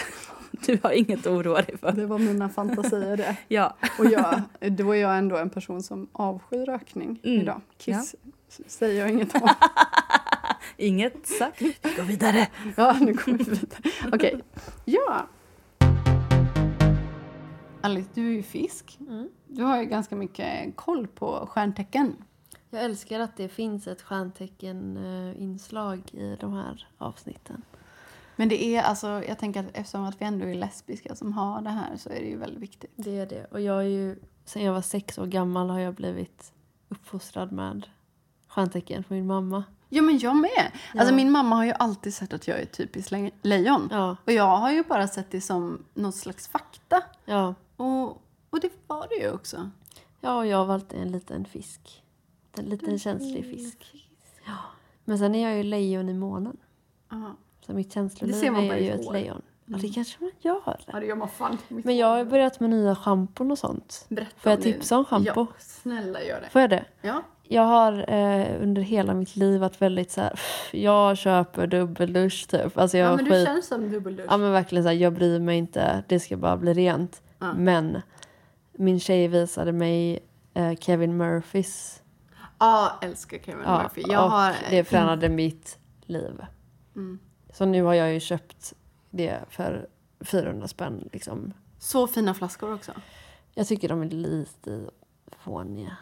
du har inget att oroa dig för. Det var mina fantasier det. Ja. Och jag, då är jag ändå en person som avskyr rökning Mm. idag. Kiss säger jag inget om. Inget sagt. Vi går vidare. Ja, nu kommer vi vidare. Okej. Ja. Alice, du är ju fisk. Mm. Du har ju ganska mycket koll på stjärntecken. Jag älskar att det finns ett stjärntecken-inslag i de här avsnitten. Men det är alltså, jag tänker att eftersom att vi ändå är lesbiska som har det här så är det ju väldigt viktigt. Det är det. Och jag är ju, sen jag var sex år gammal har jag blivit uppfostrad med stjärntecken från min mamma. Ja, men jag med. Ja. Alltså min mamma har ju alltid sett att jag är typiskt le- lejon. Ja, Och jag har ju bara sett det som något slags fakta. ja. Och, och det var det ju också. Ja, och jag var alltid en liten fisk. En liten känslig fisk. Ja. Men sen är jag ju lejon i månen. Ja, Så mitt Det känsloliv är ju ett lejon. Ja, det kanske man gör. ja det gör man fan. Men jag har börjat med nya schampon och sånt. Berätta Får jag tipsa om schampo? Ja, snälla gör det. Får jag det? Ja. Jag har eh, under hela mitt liv varit väldigt så här, "Pff, jag köper dubbeldusch typ. Alltså jag ja, men du skit, känns som dubbeldusch. ja men verkligen så här, jag bryr mig inte, det ska bara bli rent. Ja. Men min tjej visade mig eh, Kevin Murphys. Ja, älskar Kevin Murphy. Jag och har... det förändrade mitt liv. Mm. Så nu har jag ju köpt det för 400 spänn liksom. Så fina flaskor också. Jag tycker de är lite fåniga.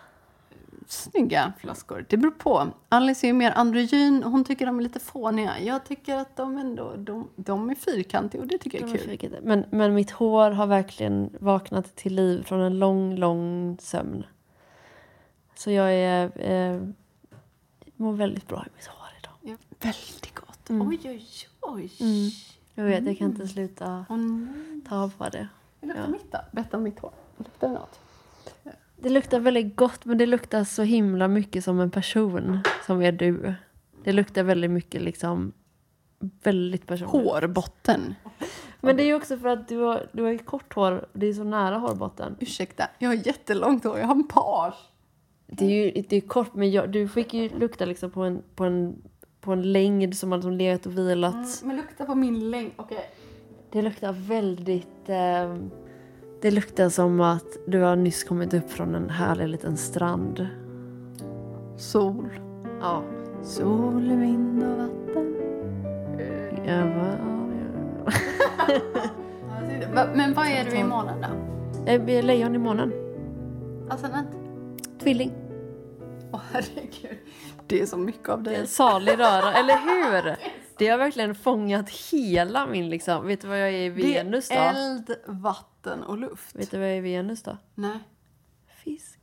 Snygga flaskor. Det beror på. Alice är ju mer androgyn. Hon tycker de är lite fåniga. Jag tycker att de ändå de, de är fyrkantiga och det tycker jag De är är kul. fyrkantiga. Men, men mitt hår har verkligen vaknat till liv från en lång, lång sömn. Så jag är, eh, mår väldigt bra i mitt hår idag. Ja. Väldigt gott. Mm. Oj, oj, oj. Mm. Jag vet, jag kan inte sluta Åh, nej. ta på det. Det luktar Ja. mitt då. Berätta om mitt hår. Luktar det något? Det luktar väldigt gott, men det luktar så himla mycket som en person som är du. Det luktar väldigt mycket liksom, väldigt personligt. Hårbotten. Men det är ju också för att du har, du har ju kort hår, det är så nära hårbotten. Ursäkta, jag har jättelångt hår. Jag har en page. Det är ju det är kort, men jag, du fick ju lukta liksom på en, på en, på en längd som hade som legat och vilat. Men lukta på min längd. Okej. Det luktar väldigt... Eh, det luktar som att du har nyss kommit upp från en härlig liten strand. Sol. Ja. Sol, vind och vatten. Jag bara, Va- Men vad är du i månaden då? är lejon i månen. Ascendent? Tvilling. Åh herregud. Det är så mycket av Det är dig. en salig röra, eller hur? Det har verkligen fångat hela min liksom... Vet du vad jag är i Venus det då? är eld, vatten och luft. Vet du vad är Venus då? Nej. Fisk.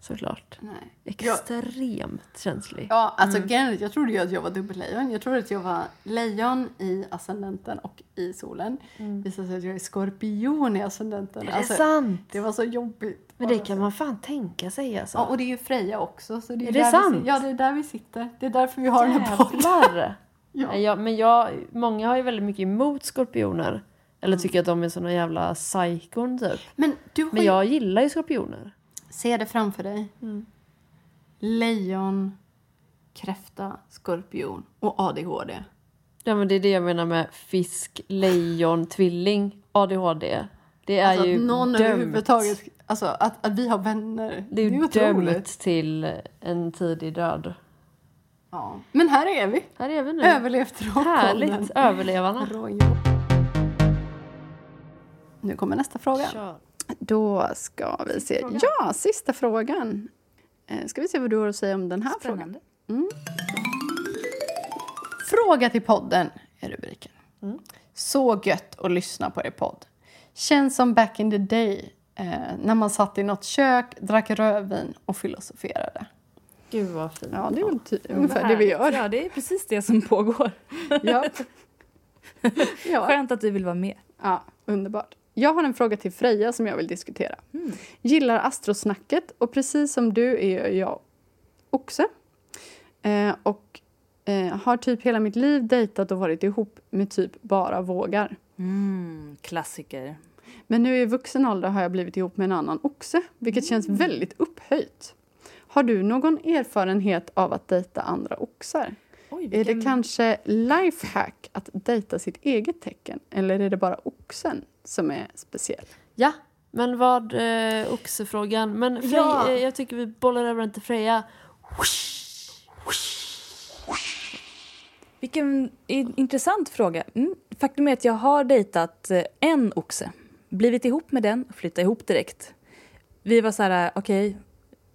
Såklart. Nej. Extremt känslig. Ja, alltså mm. jag trodde ju att jag var dubbellejon. Jag trodde att jag var lejon i ascendenten och i solen. Mm. Visade sig att jag är skorpion i ascendenten. Är alltså, det sant? Det var så jobbigt. Men det kan man fan tänka sig alltså. Ja, och det är ju Freja också. Så det är, är det sant? Vi, ja, det är där vi sitter. Det är därför vi har den här podden. Ja. Jag, men jag, många har ju väldigt mycket emot skorpioner. Eller tycker att de är såna jävla psykon typ. Men, du har Men jag gillar ju skorpioner. Se det framför dig. Mm. Lejon, kräfta, skorpion och ADHD. Ja men det är det jag menar med fisk, lejon, tvilling, ADHD. Det är Alltså ju att någon dömt. överhuvudtaget, alltså att, att vi har vänner. Det är ju ju otroligt. dömt till en tidig död. Ja. Men här är vi. Här är vi nu. Överlevt rockpodden. Härligt, överlevarna. Nu kommer nästa fråga. Kör. Då ska vi se. Ja, sista frågan. Eh, Ska vi se vad du har att säga om den här frågan. Spännande. Fråga till podden är rubriken. Så gött att lyssna på er podd. Känns som back in the day eh, när man satt i något kök, drack rödvin och filosoferade. Gud vad fint. Ja, det är väl ty- ungefär det vi gör. Ja, det är precis det som pågår. Ja. ja. Skönt att du vill vara med. Ja, underbart. Jag har en fråga till Freja som jag vill diskutera. Gillar astrosnacket och precis som du är jag oxe. Eh, och eh, har typ hela mitt liv dejtat och varit ihop med typ bara vågar. Mm, klassiker. Men nu i vuxen ålder har jag blivit ihop med en annan oxe, vilket känns väldigt upphöjt. Har du någon erfarenhet av att dejta andra oxar? Oj, Är det kanske lifehack att dejta sitt eget tecken eller är det bara oxen som är speciell? Ja, men vad eh, oxefrågan. Men Frej, Ja. eh, jag tycker vi bollar över den till Freja. Vilken intressant fråga. Mm. Faktum är att jag har dejtat eh, en oxe. Blivit ihop med den och flyttat ihop direkt. Vi var så här, okej,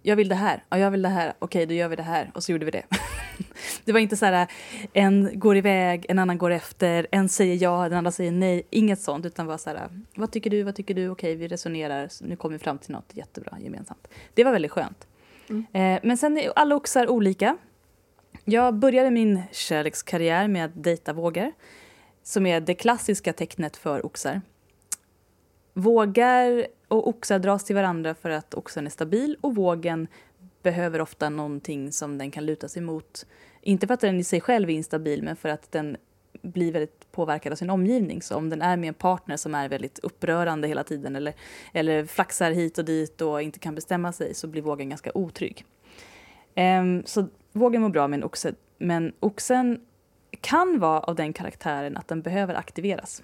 jag vill det här. Ja, jag vill det här. Okej, då gör vi det här. Och så gjorde vi det. det var inte så här, en går iväg, en annan går efter, en säger ja, den andra säger nej. Inget sånt, utan var så här, vad tycker du, vad tycker du? Okej, vi resonerar, nu kommer vi fram till något jättebra gemensamt. Det var väldigt skönt. Eh, men sen är alla oxar olika. Jag började min kärlekskarriär med att dejta vågar som är det klassiska tecknet för oxar. Vågar och oxar dras till varandra för att oxen är stabil och vågen behöver ofta någonting som den kan luta sig mot. Inte för att den i sig själv är instabil, men för att den blir väldigt påverkad av sin omgivning. Så om den är med en partner som är väldigt upprörande hela tiden eller, eller flaxar hit och dit och inte kan bestämma sig så blir vågen ganska otrygg. Um, så vågen mår bra med en oxe, men oxen kan vara av den karaktären att den behöver aktiveras.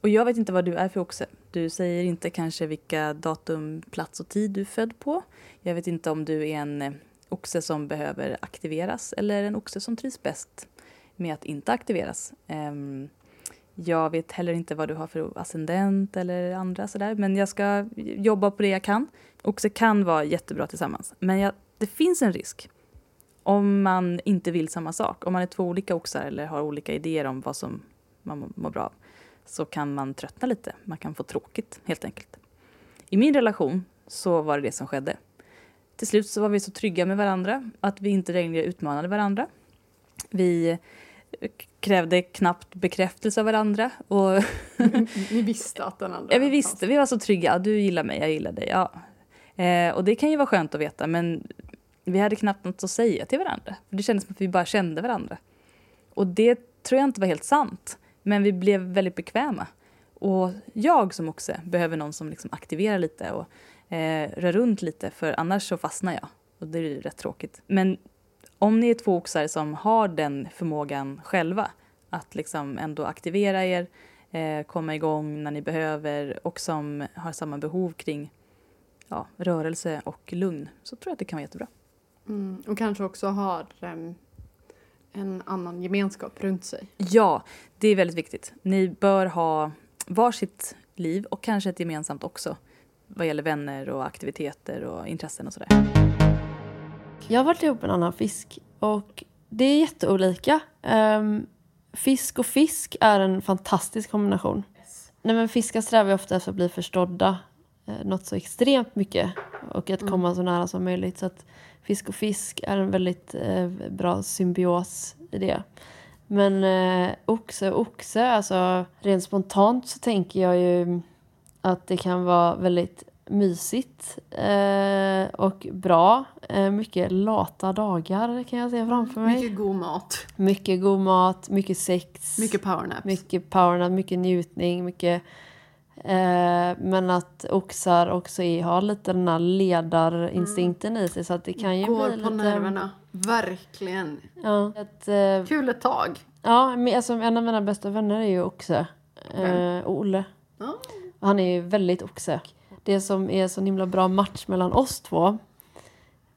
Och jag vet inte vad du är för oxe. Du säger inte kanske vilka datum, plats och tid du är född på. Jag vet inte om du är en eh, oxe som behöver aktiveras eller en oxe som trivs bäst med att inte aktiveras. Ehm, jag vet heller inte vad du har för ascendent eller andra sådär, men jag ska jobba på det jag kan. Oxe kan vara jättebra tillsammans, men jag, det finns en risk om man inte vill samma sak. Om man är två olika oxar eller har olika idéer om vad som man mår bra av så kan man tröttna lite. Man kan få tråkigt helt enkelt. I min relation så var det det som skedde. Till slut så var vi så trygga med varandra att vi inte längre utmanade varandra. Vi krävde knappt bekräftelse av varandra. Och Ni visste att den andra ja, vi visste, vi var så trygga. Du gillar mig, jag gillar dig. Ja. Eh, och det kan ju vara skönt att veta, men vi hade knappt något att säga till varandra. Det kändes som att vi bara kände varandra. Och det tror jag inte var helt sant. Men vi blev väldigt bekväma. Och jag som också behöver någon som liksom aktiverar lite och eh, rör runt lite, för annars så fastnar jag. Och det är ju rätt tråkigt. Men om ni är två oxar som har den förmågan själva, att liksom ändå aktivera er, eh, komma igång när ni behöver och som har samma behov kring ja, rörelse och lugn, så tror jag att det kan vara jättebra. Mm, och kanske också har em, en annan gemenskap runt sig. Ja, det är väldigt viktigt. Ni bör ha varsitt liv och kanske ett gemensamt också vad gäller vänner och aktiviteter och intressen och sådär. Jag har varit ihop med en annan fisk och det är jätteolika. Ehm, fisk och fisk är en fantastisk kombination. Nej men fiskar strävar ju ofta efter att bli förstådda. Eh, något så extremt mycket. Och att komma så nära som möjligt. Så att fisk och fisk är en väldigt eh, bra symbios i det. Men eh, oxe och oxe, alltså rent spontant så tänker jag ju att det kan vara väldigt mysigt eh, och bra. Eh, mycket lata dagar kan jag se framför mig. Mycket god mat. Mycket god mat, mycket sex, Mycket powernaps. mycket powernap, mycket njutning, mycket... Eh, men att oxar också är, har lite den här ledarinstinkten i sig så att det kan ju Går bli på lite... Verkligen. Verkligen. Ja, ett, eh, Kul ett tag. ja men alltså, en av mina bästa vänner är ju oxe. Eh, Olle. Och Han är ju väldigt oxe. Det som är så himla bra match mellan oss två,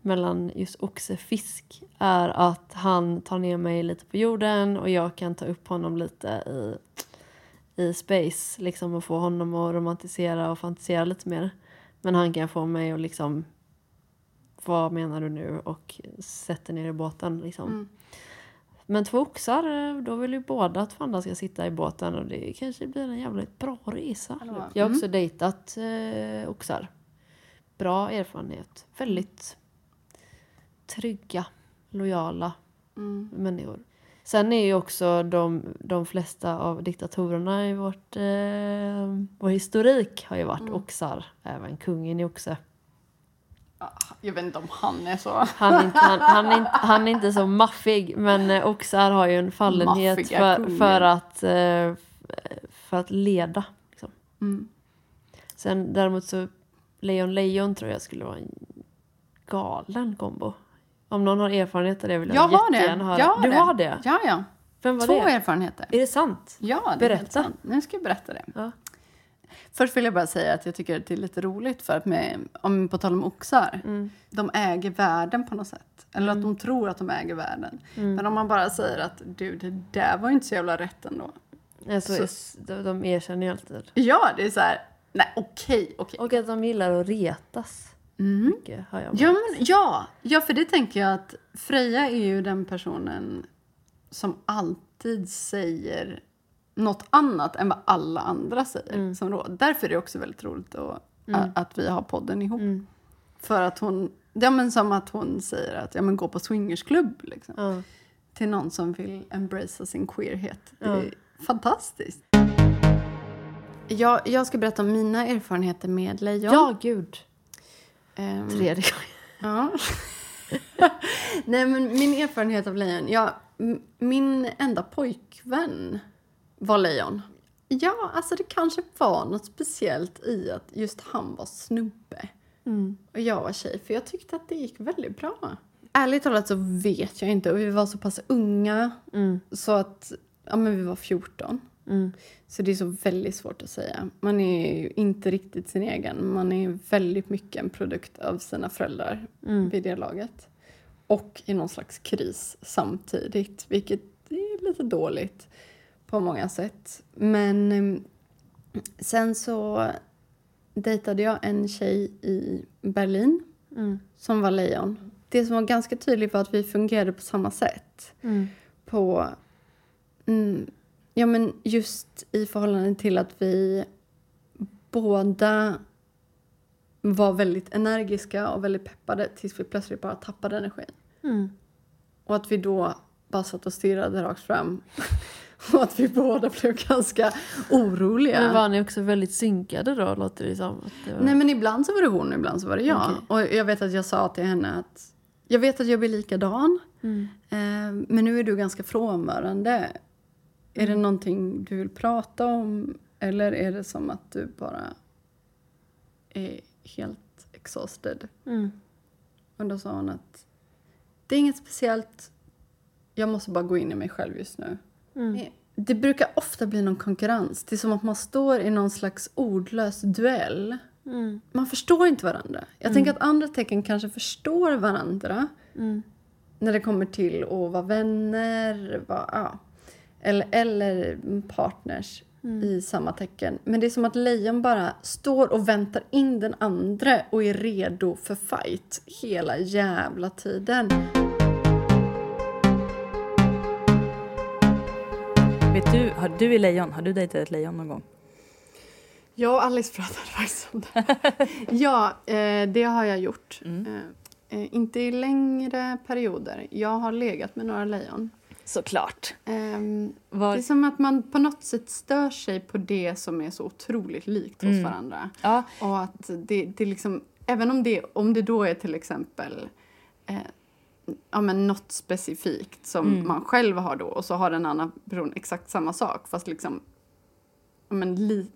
mellan just oxe-fisk, är att han tar ner mig lite på jorden och jag kan ta upp honom lite i, i space. Liksom och få honom att romantisera och fantisera lite mer. Men han kan få mig att liksom, vad menar du nu? Och sätter ner i båten liksom. Mm. Men två oxar, eh, då vill ju båda att Fanda ska sitta i båten och det kanske blir en jävligt bra resa. Vad? Jag har också dejtat eh, oxar. Bra erfarenhet. Väldigt trygga, lojala Mm. människor. Sen är ju också de, de flesta av diktatorerna i vårt, eh, vår historik har ju varit Mm. oxar. Även kungen i oxe. Jag vet inte om han är så. Han är, inte, han, han, är inte, han är inte så maffig men eh, oxar har ju en fallenhet för, för, att, eh, för att leda. Liksom. Mm. Sen däremot så Lejon Lejon tror jag skulle vara en galen kombo. Om någon har erfarenhet av det vill jag, Jag har det. jättegärna höra. Jag har du det. har det? Ja, ja. Vem var Två det? erfarenheter. Är det sant? Ja, det Berätta. sant. Nu ska jag berätta det. Ja. Först vill jag bara säga att jag tycker att det är lite roligt för att med, om på tal om oxar, Mm. de äger världen på något sätt. Eller att de tror att de äger världen. Mm. Men om man bara säger att du, det där var ju inte så jävla rätt ändå. Alltså, Så- de, de erkänner ju alltid. Ja, det är så här, nej okej, okej. Och att de gillar att retas. Mm. Mycket har jag Ja, men, ja, ja, för det tänker jag att Freja är ju den personen som alltid säger något annat än vad alla andra säger. Mm. Som råd. Därför är det också väldigt roligt att, att vi har podden ihop. Mm. För att hon, ja men som att hon säger att ja men gå på swingersklubb liksom. Ja. Till någon som vill embracea sin queerhet. Det Ja. är fantastiskt. Jag, jag ska berätta om mina erfarenheter med lejon. ja, gud. Ehm, Tredje gången. Ja. Nej, men min erfarenhet av lejon. Ja, min enda pojkvän var lejon. Ja, alltså det kanske var något speciellt i att just han var snubbe Mm. och jag var tjej. För jag tyckte att det gick väldigt bra. Ärligt talat så vet jag inte. Och vi var så pass unga Mm. så att ja, men vi var 14. Mm. Så det är så väldigt svårt att säga. Man är ju inte riktigt sin egen. Man är väldigt mycket en produkt av sina föräldrar Mm. vid det laget. Och i någon slags kris samtidigt, vilket är lite dåligt på många sätt. Men eh, sen så dejtade jag en tjej i Berlin Mm. som var lejon. Det som var ganska tydligt var att vi fungerade på samma sätt Mm. på... Ja, men just i förhållande till att vi båda var väldigt energiska och väldigt peppade tills vi plötsligt bara tappade energin. Mm. Och att vi då bara satt och stirrade rakt fram. och att vi båda blev ganska oroliga. Men var ni också väldigt synkade då, låter det som? Det var... Nej men ibland så var det hon ibland så var det jag. Okej. Och jag vet att jag sa till henne att jag vet att jag blir likadan. Mm. Eh, men nu är du ganska frånvarande. Är Mm. det någonting du vill prata om? Eller är det som att du bara är helt exhausted? Mm. Och då sa hon att det är inget speciellt. Jag måste bara gå in i mig själv just nu. Mm. Det brukar ofta bli någon konkurrens. Det är som att man står i någon slags ordlös duell. Mm. Man förstår inte varandra. Jag tänker att andra tecken kanske förstår varandra Mm. när det kommer till att vara vänner, vara, ja. Eller, eller partners i samma tecken. Men det är som att lejon bara står och väntar in den andra och är redo för fight hela jävla tiden. Vet du, har du är lejon, har du dejtat ett lejon någon gång? Jag och Alice pratade faktiskt om det. ja, eh, det har jag gjort. Mm. Eh, eh, inte i längre perioder. Jag har legat med några lejon. Såklart. Var... Det är som att man på något sätt stör sig på det som är så otroligt likt hos Mm. varandra. Ja, Och att det, det liksom, även om det, om det då är till exempel eh, ja, men något specifikt som Mm. man själv har då och så har en annan person exakt samma sak fast liksom ja, men, li,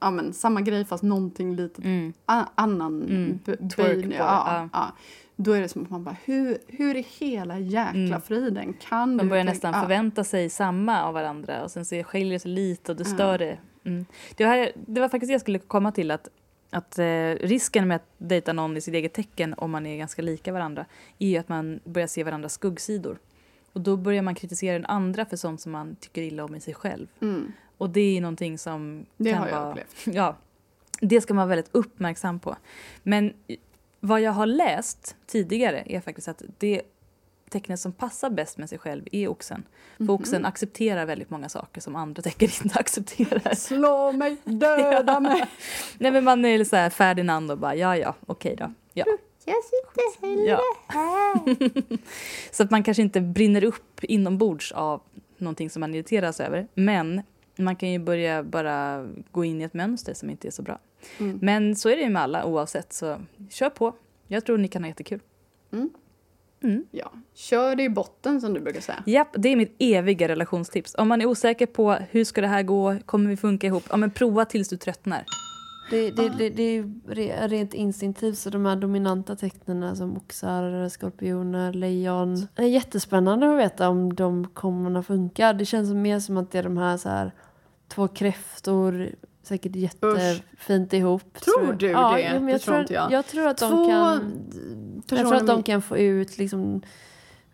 ja, men, samma grej fast någonting lite mm. annan Mm. b- Twerk böj- på det, ja, ja. Då är det som att man bara, hur, hur i hela jäkla Mm. friden kan Man du börjar tänka- nästan ja. förvänta sig samma av varandra och sen så skiljer det sig lite och det stör det. Mm. Det, här, det var faktiskt det jag skulle komma till att, att eh, risken med att dejta någon i sitt eget tecken om man är ganska lika varandra är att man börjar se varandras skuggsidor. Och då börjar man kritisera den andra för sånt som man tycker illa om i sig själv. Mm. Och det är någonting som Det kan har jag vara... upplevt. Ja, det ska man vara väldigt uppmärksam på. Men vad jag har läst tidigare är faktiskt att det tecknet som passar bäst med sig själv är oxen. För Mhm. oxen accepterar väldigt många saker som andra tecken inte accepterar. Slå mig, döda mig! Nej men man är så här Ferdinand och bara ja ja, okej då. Ja. Jag sitter hellre Ja. här. Så att man kanske inte brinner upp inombords av någonting som man irriteras över. Men man kan ju börja bara gå in i ett mönster som inte är så bra. Mm. Men så är det ju med alla oavsett, så kör på. Jag tror ni kan ha jättekul. Mm. Mm. Ja, kör det i botten som du brukar säga. Japp, det är mitt eviga relationstips. Om man är osäker på hur ska det här gå, kommer vi funka ihop? Ja men prova tills du tröttnar. Det, det, det, det är rent instinktivt så de här dominanta tecknen som oxar, skorpioner, lejon. Det är jättespännande att veta om de kommer att funka. Det känns mer som att det är de här, så här två kräftor, säkert jättefint ihop. Tror jag. du ja, det? Ja, men Det jag, tror tror, inte jag. jag tror att de Två kan... Jag tror att de kan få ut liksom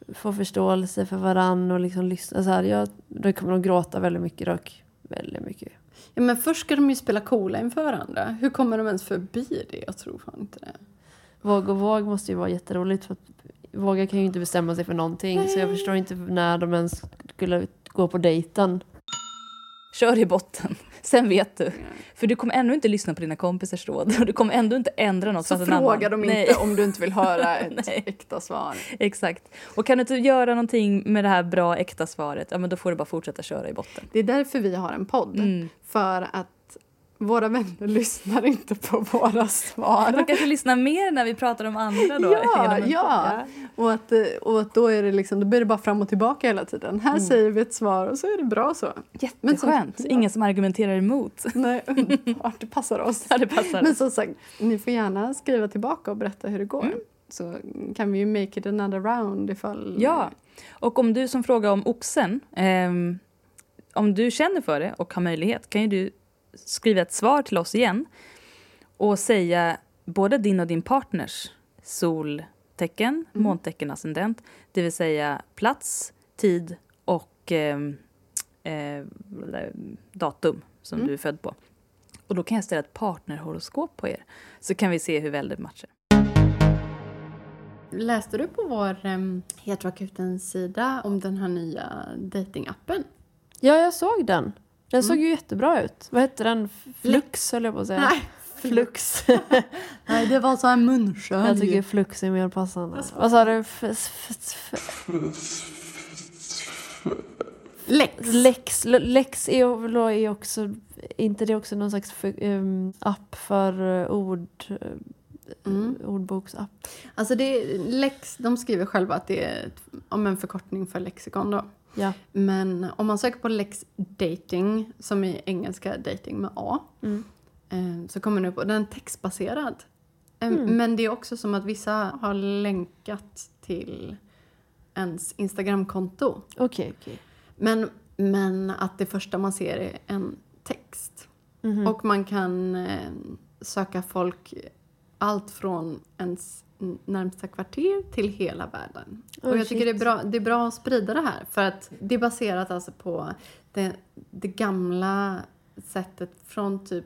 få förståelse för varann och liksom lyssna. Så här, jag, då kommer de gråta väldigt mycket dock. Väldigt mycket. Ja, men först ska de ju spela coola inför varandra. Hur kommer de ens förbi det? Jag tror fan inte det. Våg och våg måste ju vara jätteroligt för Våga kan ju inte bestämma sig för någonting så jag förstår inte när de ens skulle gå på dejten. Kör i botten, sen vet du. För du kommer ändå inte lyssna på dina kompisars råd och du kommer ändå inte ändra något. Så för att en frågar annan... de Nej. inte om du inte vill höra ett äkta svar. Exakt. Och kan du inte göra någonting med det här bra äkta svaret, ja men då får du bara fortsätta köra i botten. Det är därför vi har en podd. Mm. För att våra vänner lyssnar inte på våra svar. De kanske lyssnar mer när vi pratar om andra då? Ja, ja. Och att, eh, och att då är det liksom, då blir det bara fram och tillbaka hela tiden. Här Mm. säger vi ett svar och så är det bra så. Jätteskönt. ja. Ingen som argumenterar emot. Nej, underbart, det passar oss. Ja, det passar. Men som sagt, ni får gärna skriva tillbaka och berätta hur det går. Mm. Så kan vi ju make it another round ifall... Ja, och om du som frågar om oxen, ehm, om du känner för det och har möjlighet kan ju du skriva ett svar till oss igen och säga både din och din partners soltecken, måntecken, ascendent, det vill säga plats, tid och ehm, eh, datum som Mm. du är född på. Och då kan jag ställa ett partnerhoroskop på er så kan vi se hur väl det matchar. Läste du på vår um, Heteroakutens sida om den här nya datingappen? Ja, jag såg den. Den såg ju jättebra ut. Vad hette den? Flux höll jag på att säga. Nej, Flux. Nej, det var så här munskölj. jag tycker flux är mer passande. Vad sa du? Lex. Lex. Lex är är också, inte det också någon slags för, um, app för uh, ord, uh, Mm. ordboksapp? Alltså det, Lex, de skriver själva att det är ett, om en förkortning för lexikon då. Ja. Men om man söker på Lex Dating, som i engelska dating med A, Mm. eh, så kommer den upp och den är textbaserad. Eh, Mm. Men det är också som att vissa har länkat till ens Instagramkonto. Okej, okej. Men, men att det första man ser är en text. Mhm. Och man kan eh, söka folk allt från ens närmsta kvarter till hela världen. Oh, och jag tycker det är, bra, det är bra att sprida det här. För att det är baserat alltså på det, det gamla sättet från typ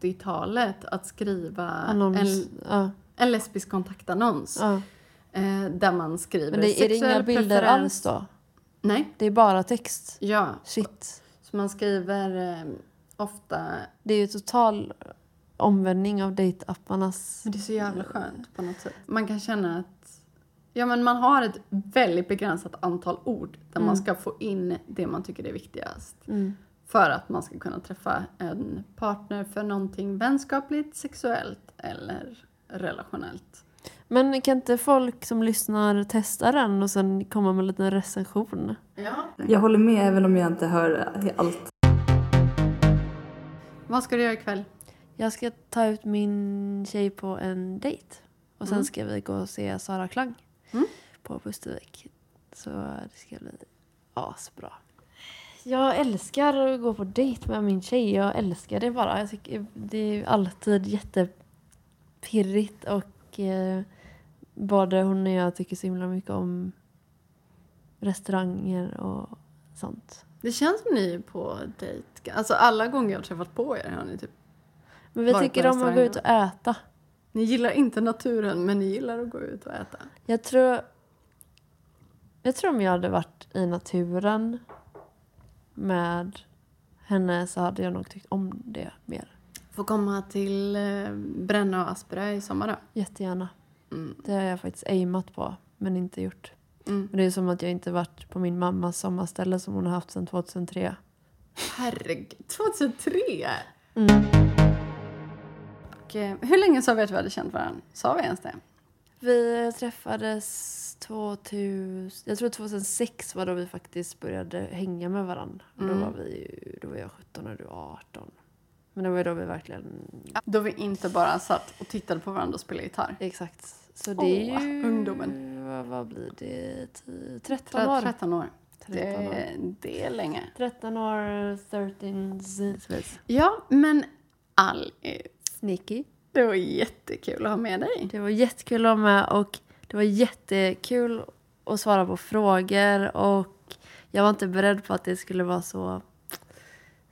80-talet att skriva Annons. en, ja, en lesbisk kontaktannons. ja. Eh, där man skriver Men det, är det inga bilder preferens. alls då? Nej, Det är bara text? ja. Shit. Så man skriver eh, ofta... Det är ju total omvändning av dejtapparnas... Men det är så jävla skönt på något sätt. Man kan känna att ja, men man har ett väldigt begränsat antal ord där man ska få in det man tycker är viktigast. Mm. För att man ska kunna träffa en partner för någonting vänskapligt, sexuellt eller relationellt. Men kan inte folk som lyssnar testa den och sen komma med en liten recension? Ja. Jag håller med även om jag inte hör allt. Vad ska du göra ikväll? Jag ska ta ut min tjej på en dejt. Och sen Mm. ska vi gå och se Sara Klang Mm. på Pustervik. Så det ska bli asbra. Jag älskar att gå på dejt med min tjej. Jag älskar det bara. Jag tycker det är alltid jättepirrigt och eh, både hon och jag tycker så himla mycket om restauranger och sånt. Det känns som ni är på dejt. Alltså alla gånger jag har träffat på er har ni typ... Men vi tycker om att gå ut och äta. Ni gillar inte naturen men ni gillar att gå ut och äta. Jag tror... Jag tror om jag hade varit i naturen med henne så hade jag nog tyckt om det mer. Får komma till eh, Bränna och Aspera i sommar då. Jättegärna. Mm. Det har jag faktiskt aimat på, men inte gjort. Mm. Men det är som att jag inte varit på min mammas sommarställe som hon har haft sedan 2003. Herregud, 2003! Mm. Och, eh, hur länge sa vi att vi hade känt varandra? Sa vi ens det? Vi träffades 2000, jag tror 2006 var då vi faktiskt började hänga med varandra. Och Då, Mm. var vi, då var jag 17 och du var 18. Men det var då vi verkligen... Då vi inte bara satt och tittade på varandra och spelade gitarr. Exakt. Så det är Åh, ju... ungdomen. Vad, vad blir det? 10, 13 år? 13 år. 13 år. Det, det är länge. 13 år, 13 Z's. Ja, men Alice, Sneaky. det var jättekul att ha med dig. Det var jättekul att vara med och det var jättekul att svara på frågor och jag var inte beredd på att det skulle vara så,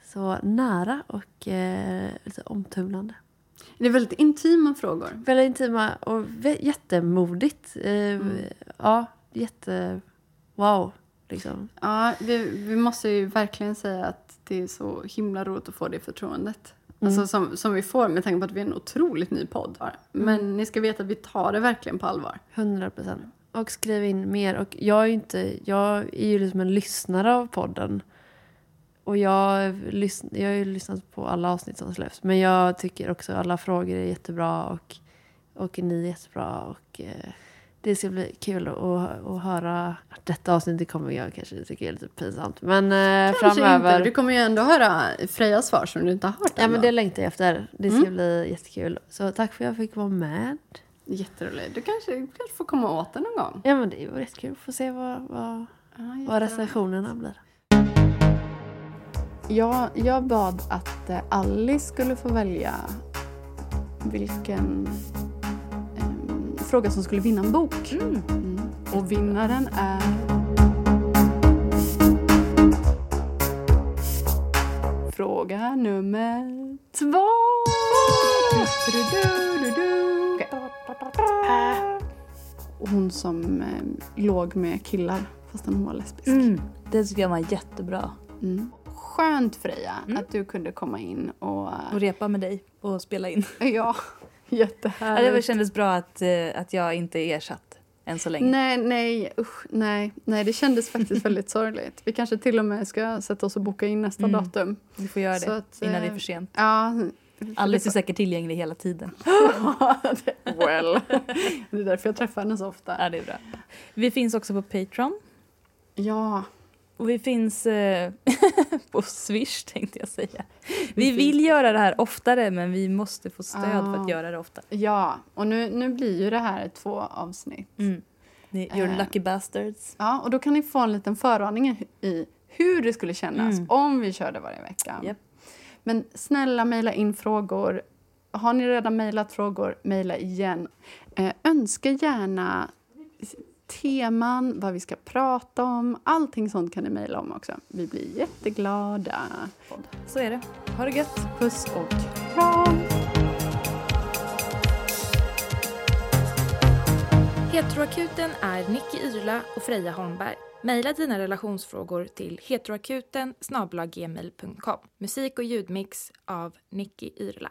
så nära och eh, lite omtumlande. Det är väldigt intima frågor. Väldigt intima och jättemodigt. Eh, Ja, jätte... Wow, liksom. Ja, vi, vi måste ju verkligen säga att det är så himla roligt att få det förtroendet. Alltså som, som vi får med tanke på att vi är en otroligt ny podd. Men ni ska veta att vi tar det verkligen på allvar. 100 procent. Och skriv in mer. Och jag är inte... Jag är ju liksom en lyssnare av podden. Och jag, jag har ju lyssnat på alla avsnitt som släpps. Men jag tycker också att alla frågor är jättebra. Och, och ni är jättebra. Och eh, det ska bli kul att, att höra. Detta avsnittet kommer jag kanske tycka är lite pinsamt. Men eh, Kanske framöver... inte. Du kommer ju ändå höra Frejas svar som du inte har hört Ja men det längtar jag efter. Det ska bli jättekul. Så tack för att jag fick vara med. Jätteroligt. Du kanske, du kanske får komma åt det någon gång. Ja men det var jättekul. Får se vad, vad, Ja, vad recensionerna blir. Jag, jag bad att eh, Alice skulle få välja vilken fråga som skulle vinna en bok. Mm. Och vinnaren är... Fråga nummer två! Hon som eh, låg med killar fastän hon var lesbisk. Mm. Det tycker jag var jättebra. Mm. Skönt Freja att du kunde komma in och... Och repa med dig och spela in. Ja, Ja, jättehärligt. det kändes bra att, eh, att jag inte är ersatt än så länge. Nej, nej, usch, nej, nej, det kändes faktiskt väldigt sorgligt. Vi kanske till och med ska sätta oss och boka in nästa Mm. datum. Vi får göra Så det att, innan det är eh, för sent. Ja. Alice är säkert tillgänglig hela tiden. well. Det är därför jag träffar henne så ofta. Ja, det är bra. Vi finns också på Patreon. Ja, Och vi finns eh, på Swish tänkte jag säga. Vi vill göra det här oftare men vi måste få stöd för Ah. att göra det ofta. ja. och nu, nu blir ju det här två avsnitt. Mm. You're Eh. lucky bastards. Ja, och då kan ni få en liten föraning i hur det skulle kännas Mm. om vi körde varje vecka. Japp. Men snälla mejla in frågor. Har ni redan mejlat frågor, mejla igen. Eh, önska gärna teman, vad vi ska prata om. Allting sånt kan ni mejla om också. Vi blir jätteglada. Så är det. Ha det gött. Puss och kram! Heteroakuten är Nicky Yrla och Freja Holmberg. Maila dina relationsfrågor till heteroakuten. Musik och ljudmix av Nicky Yrla.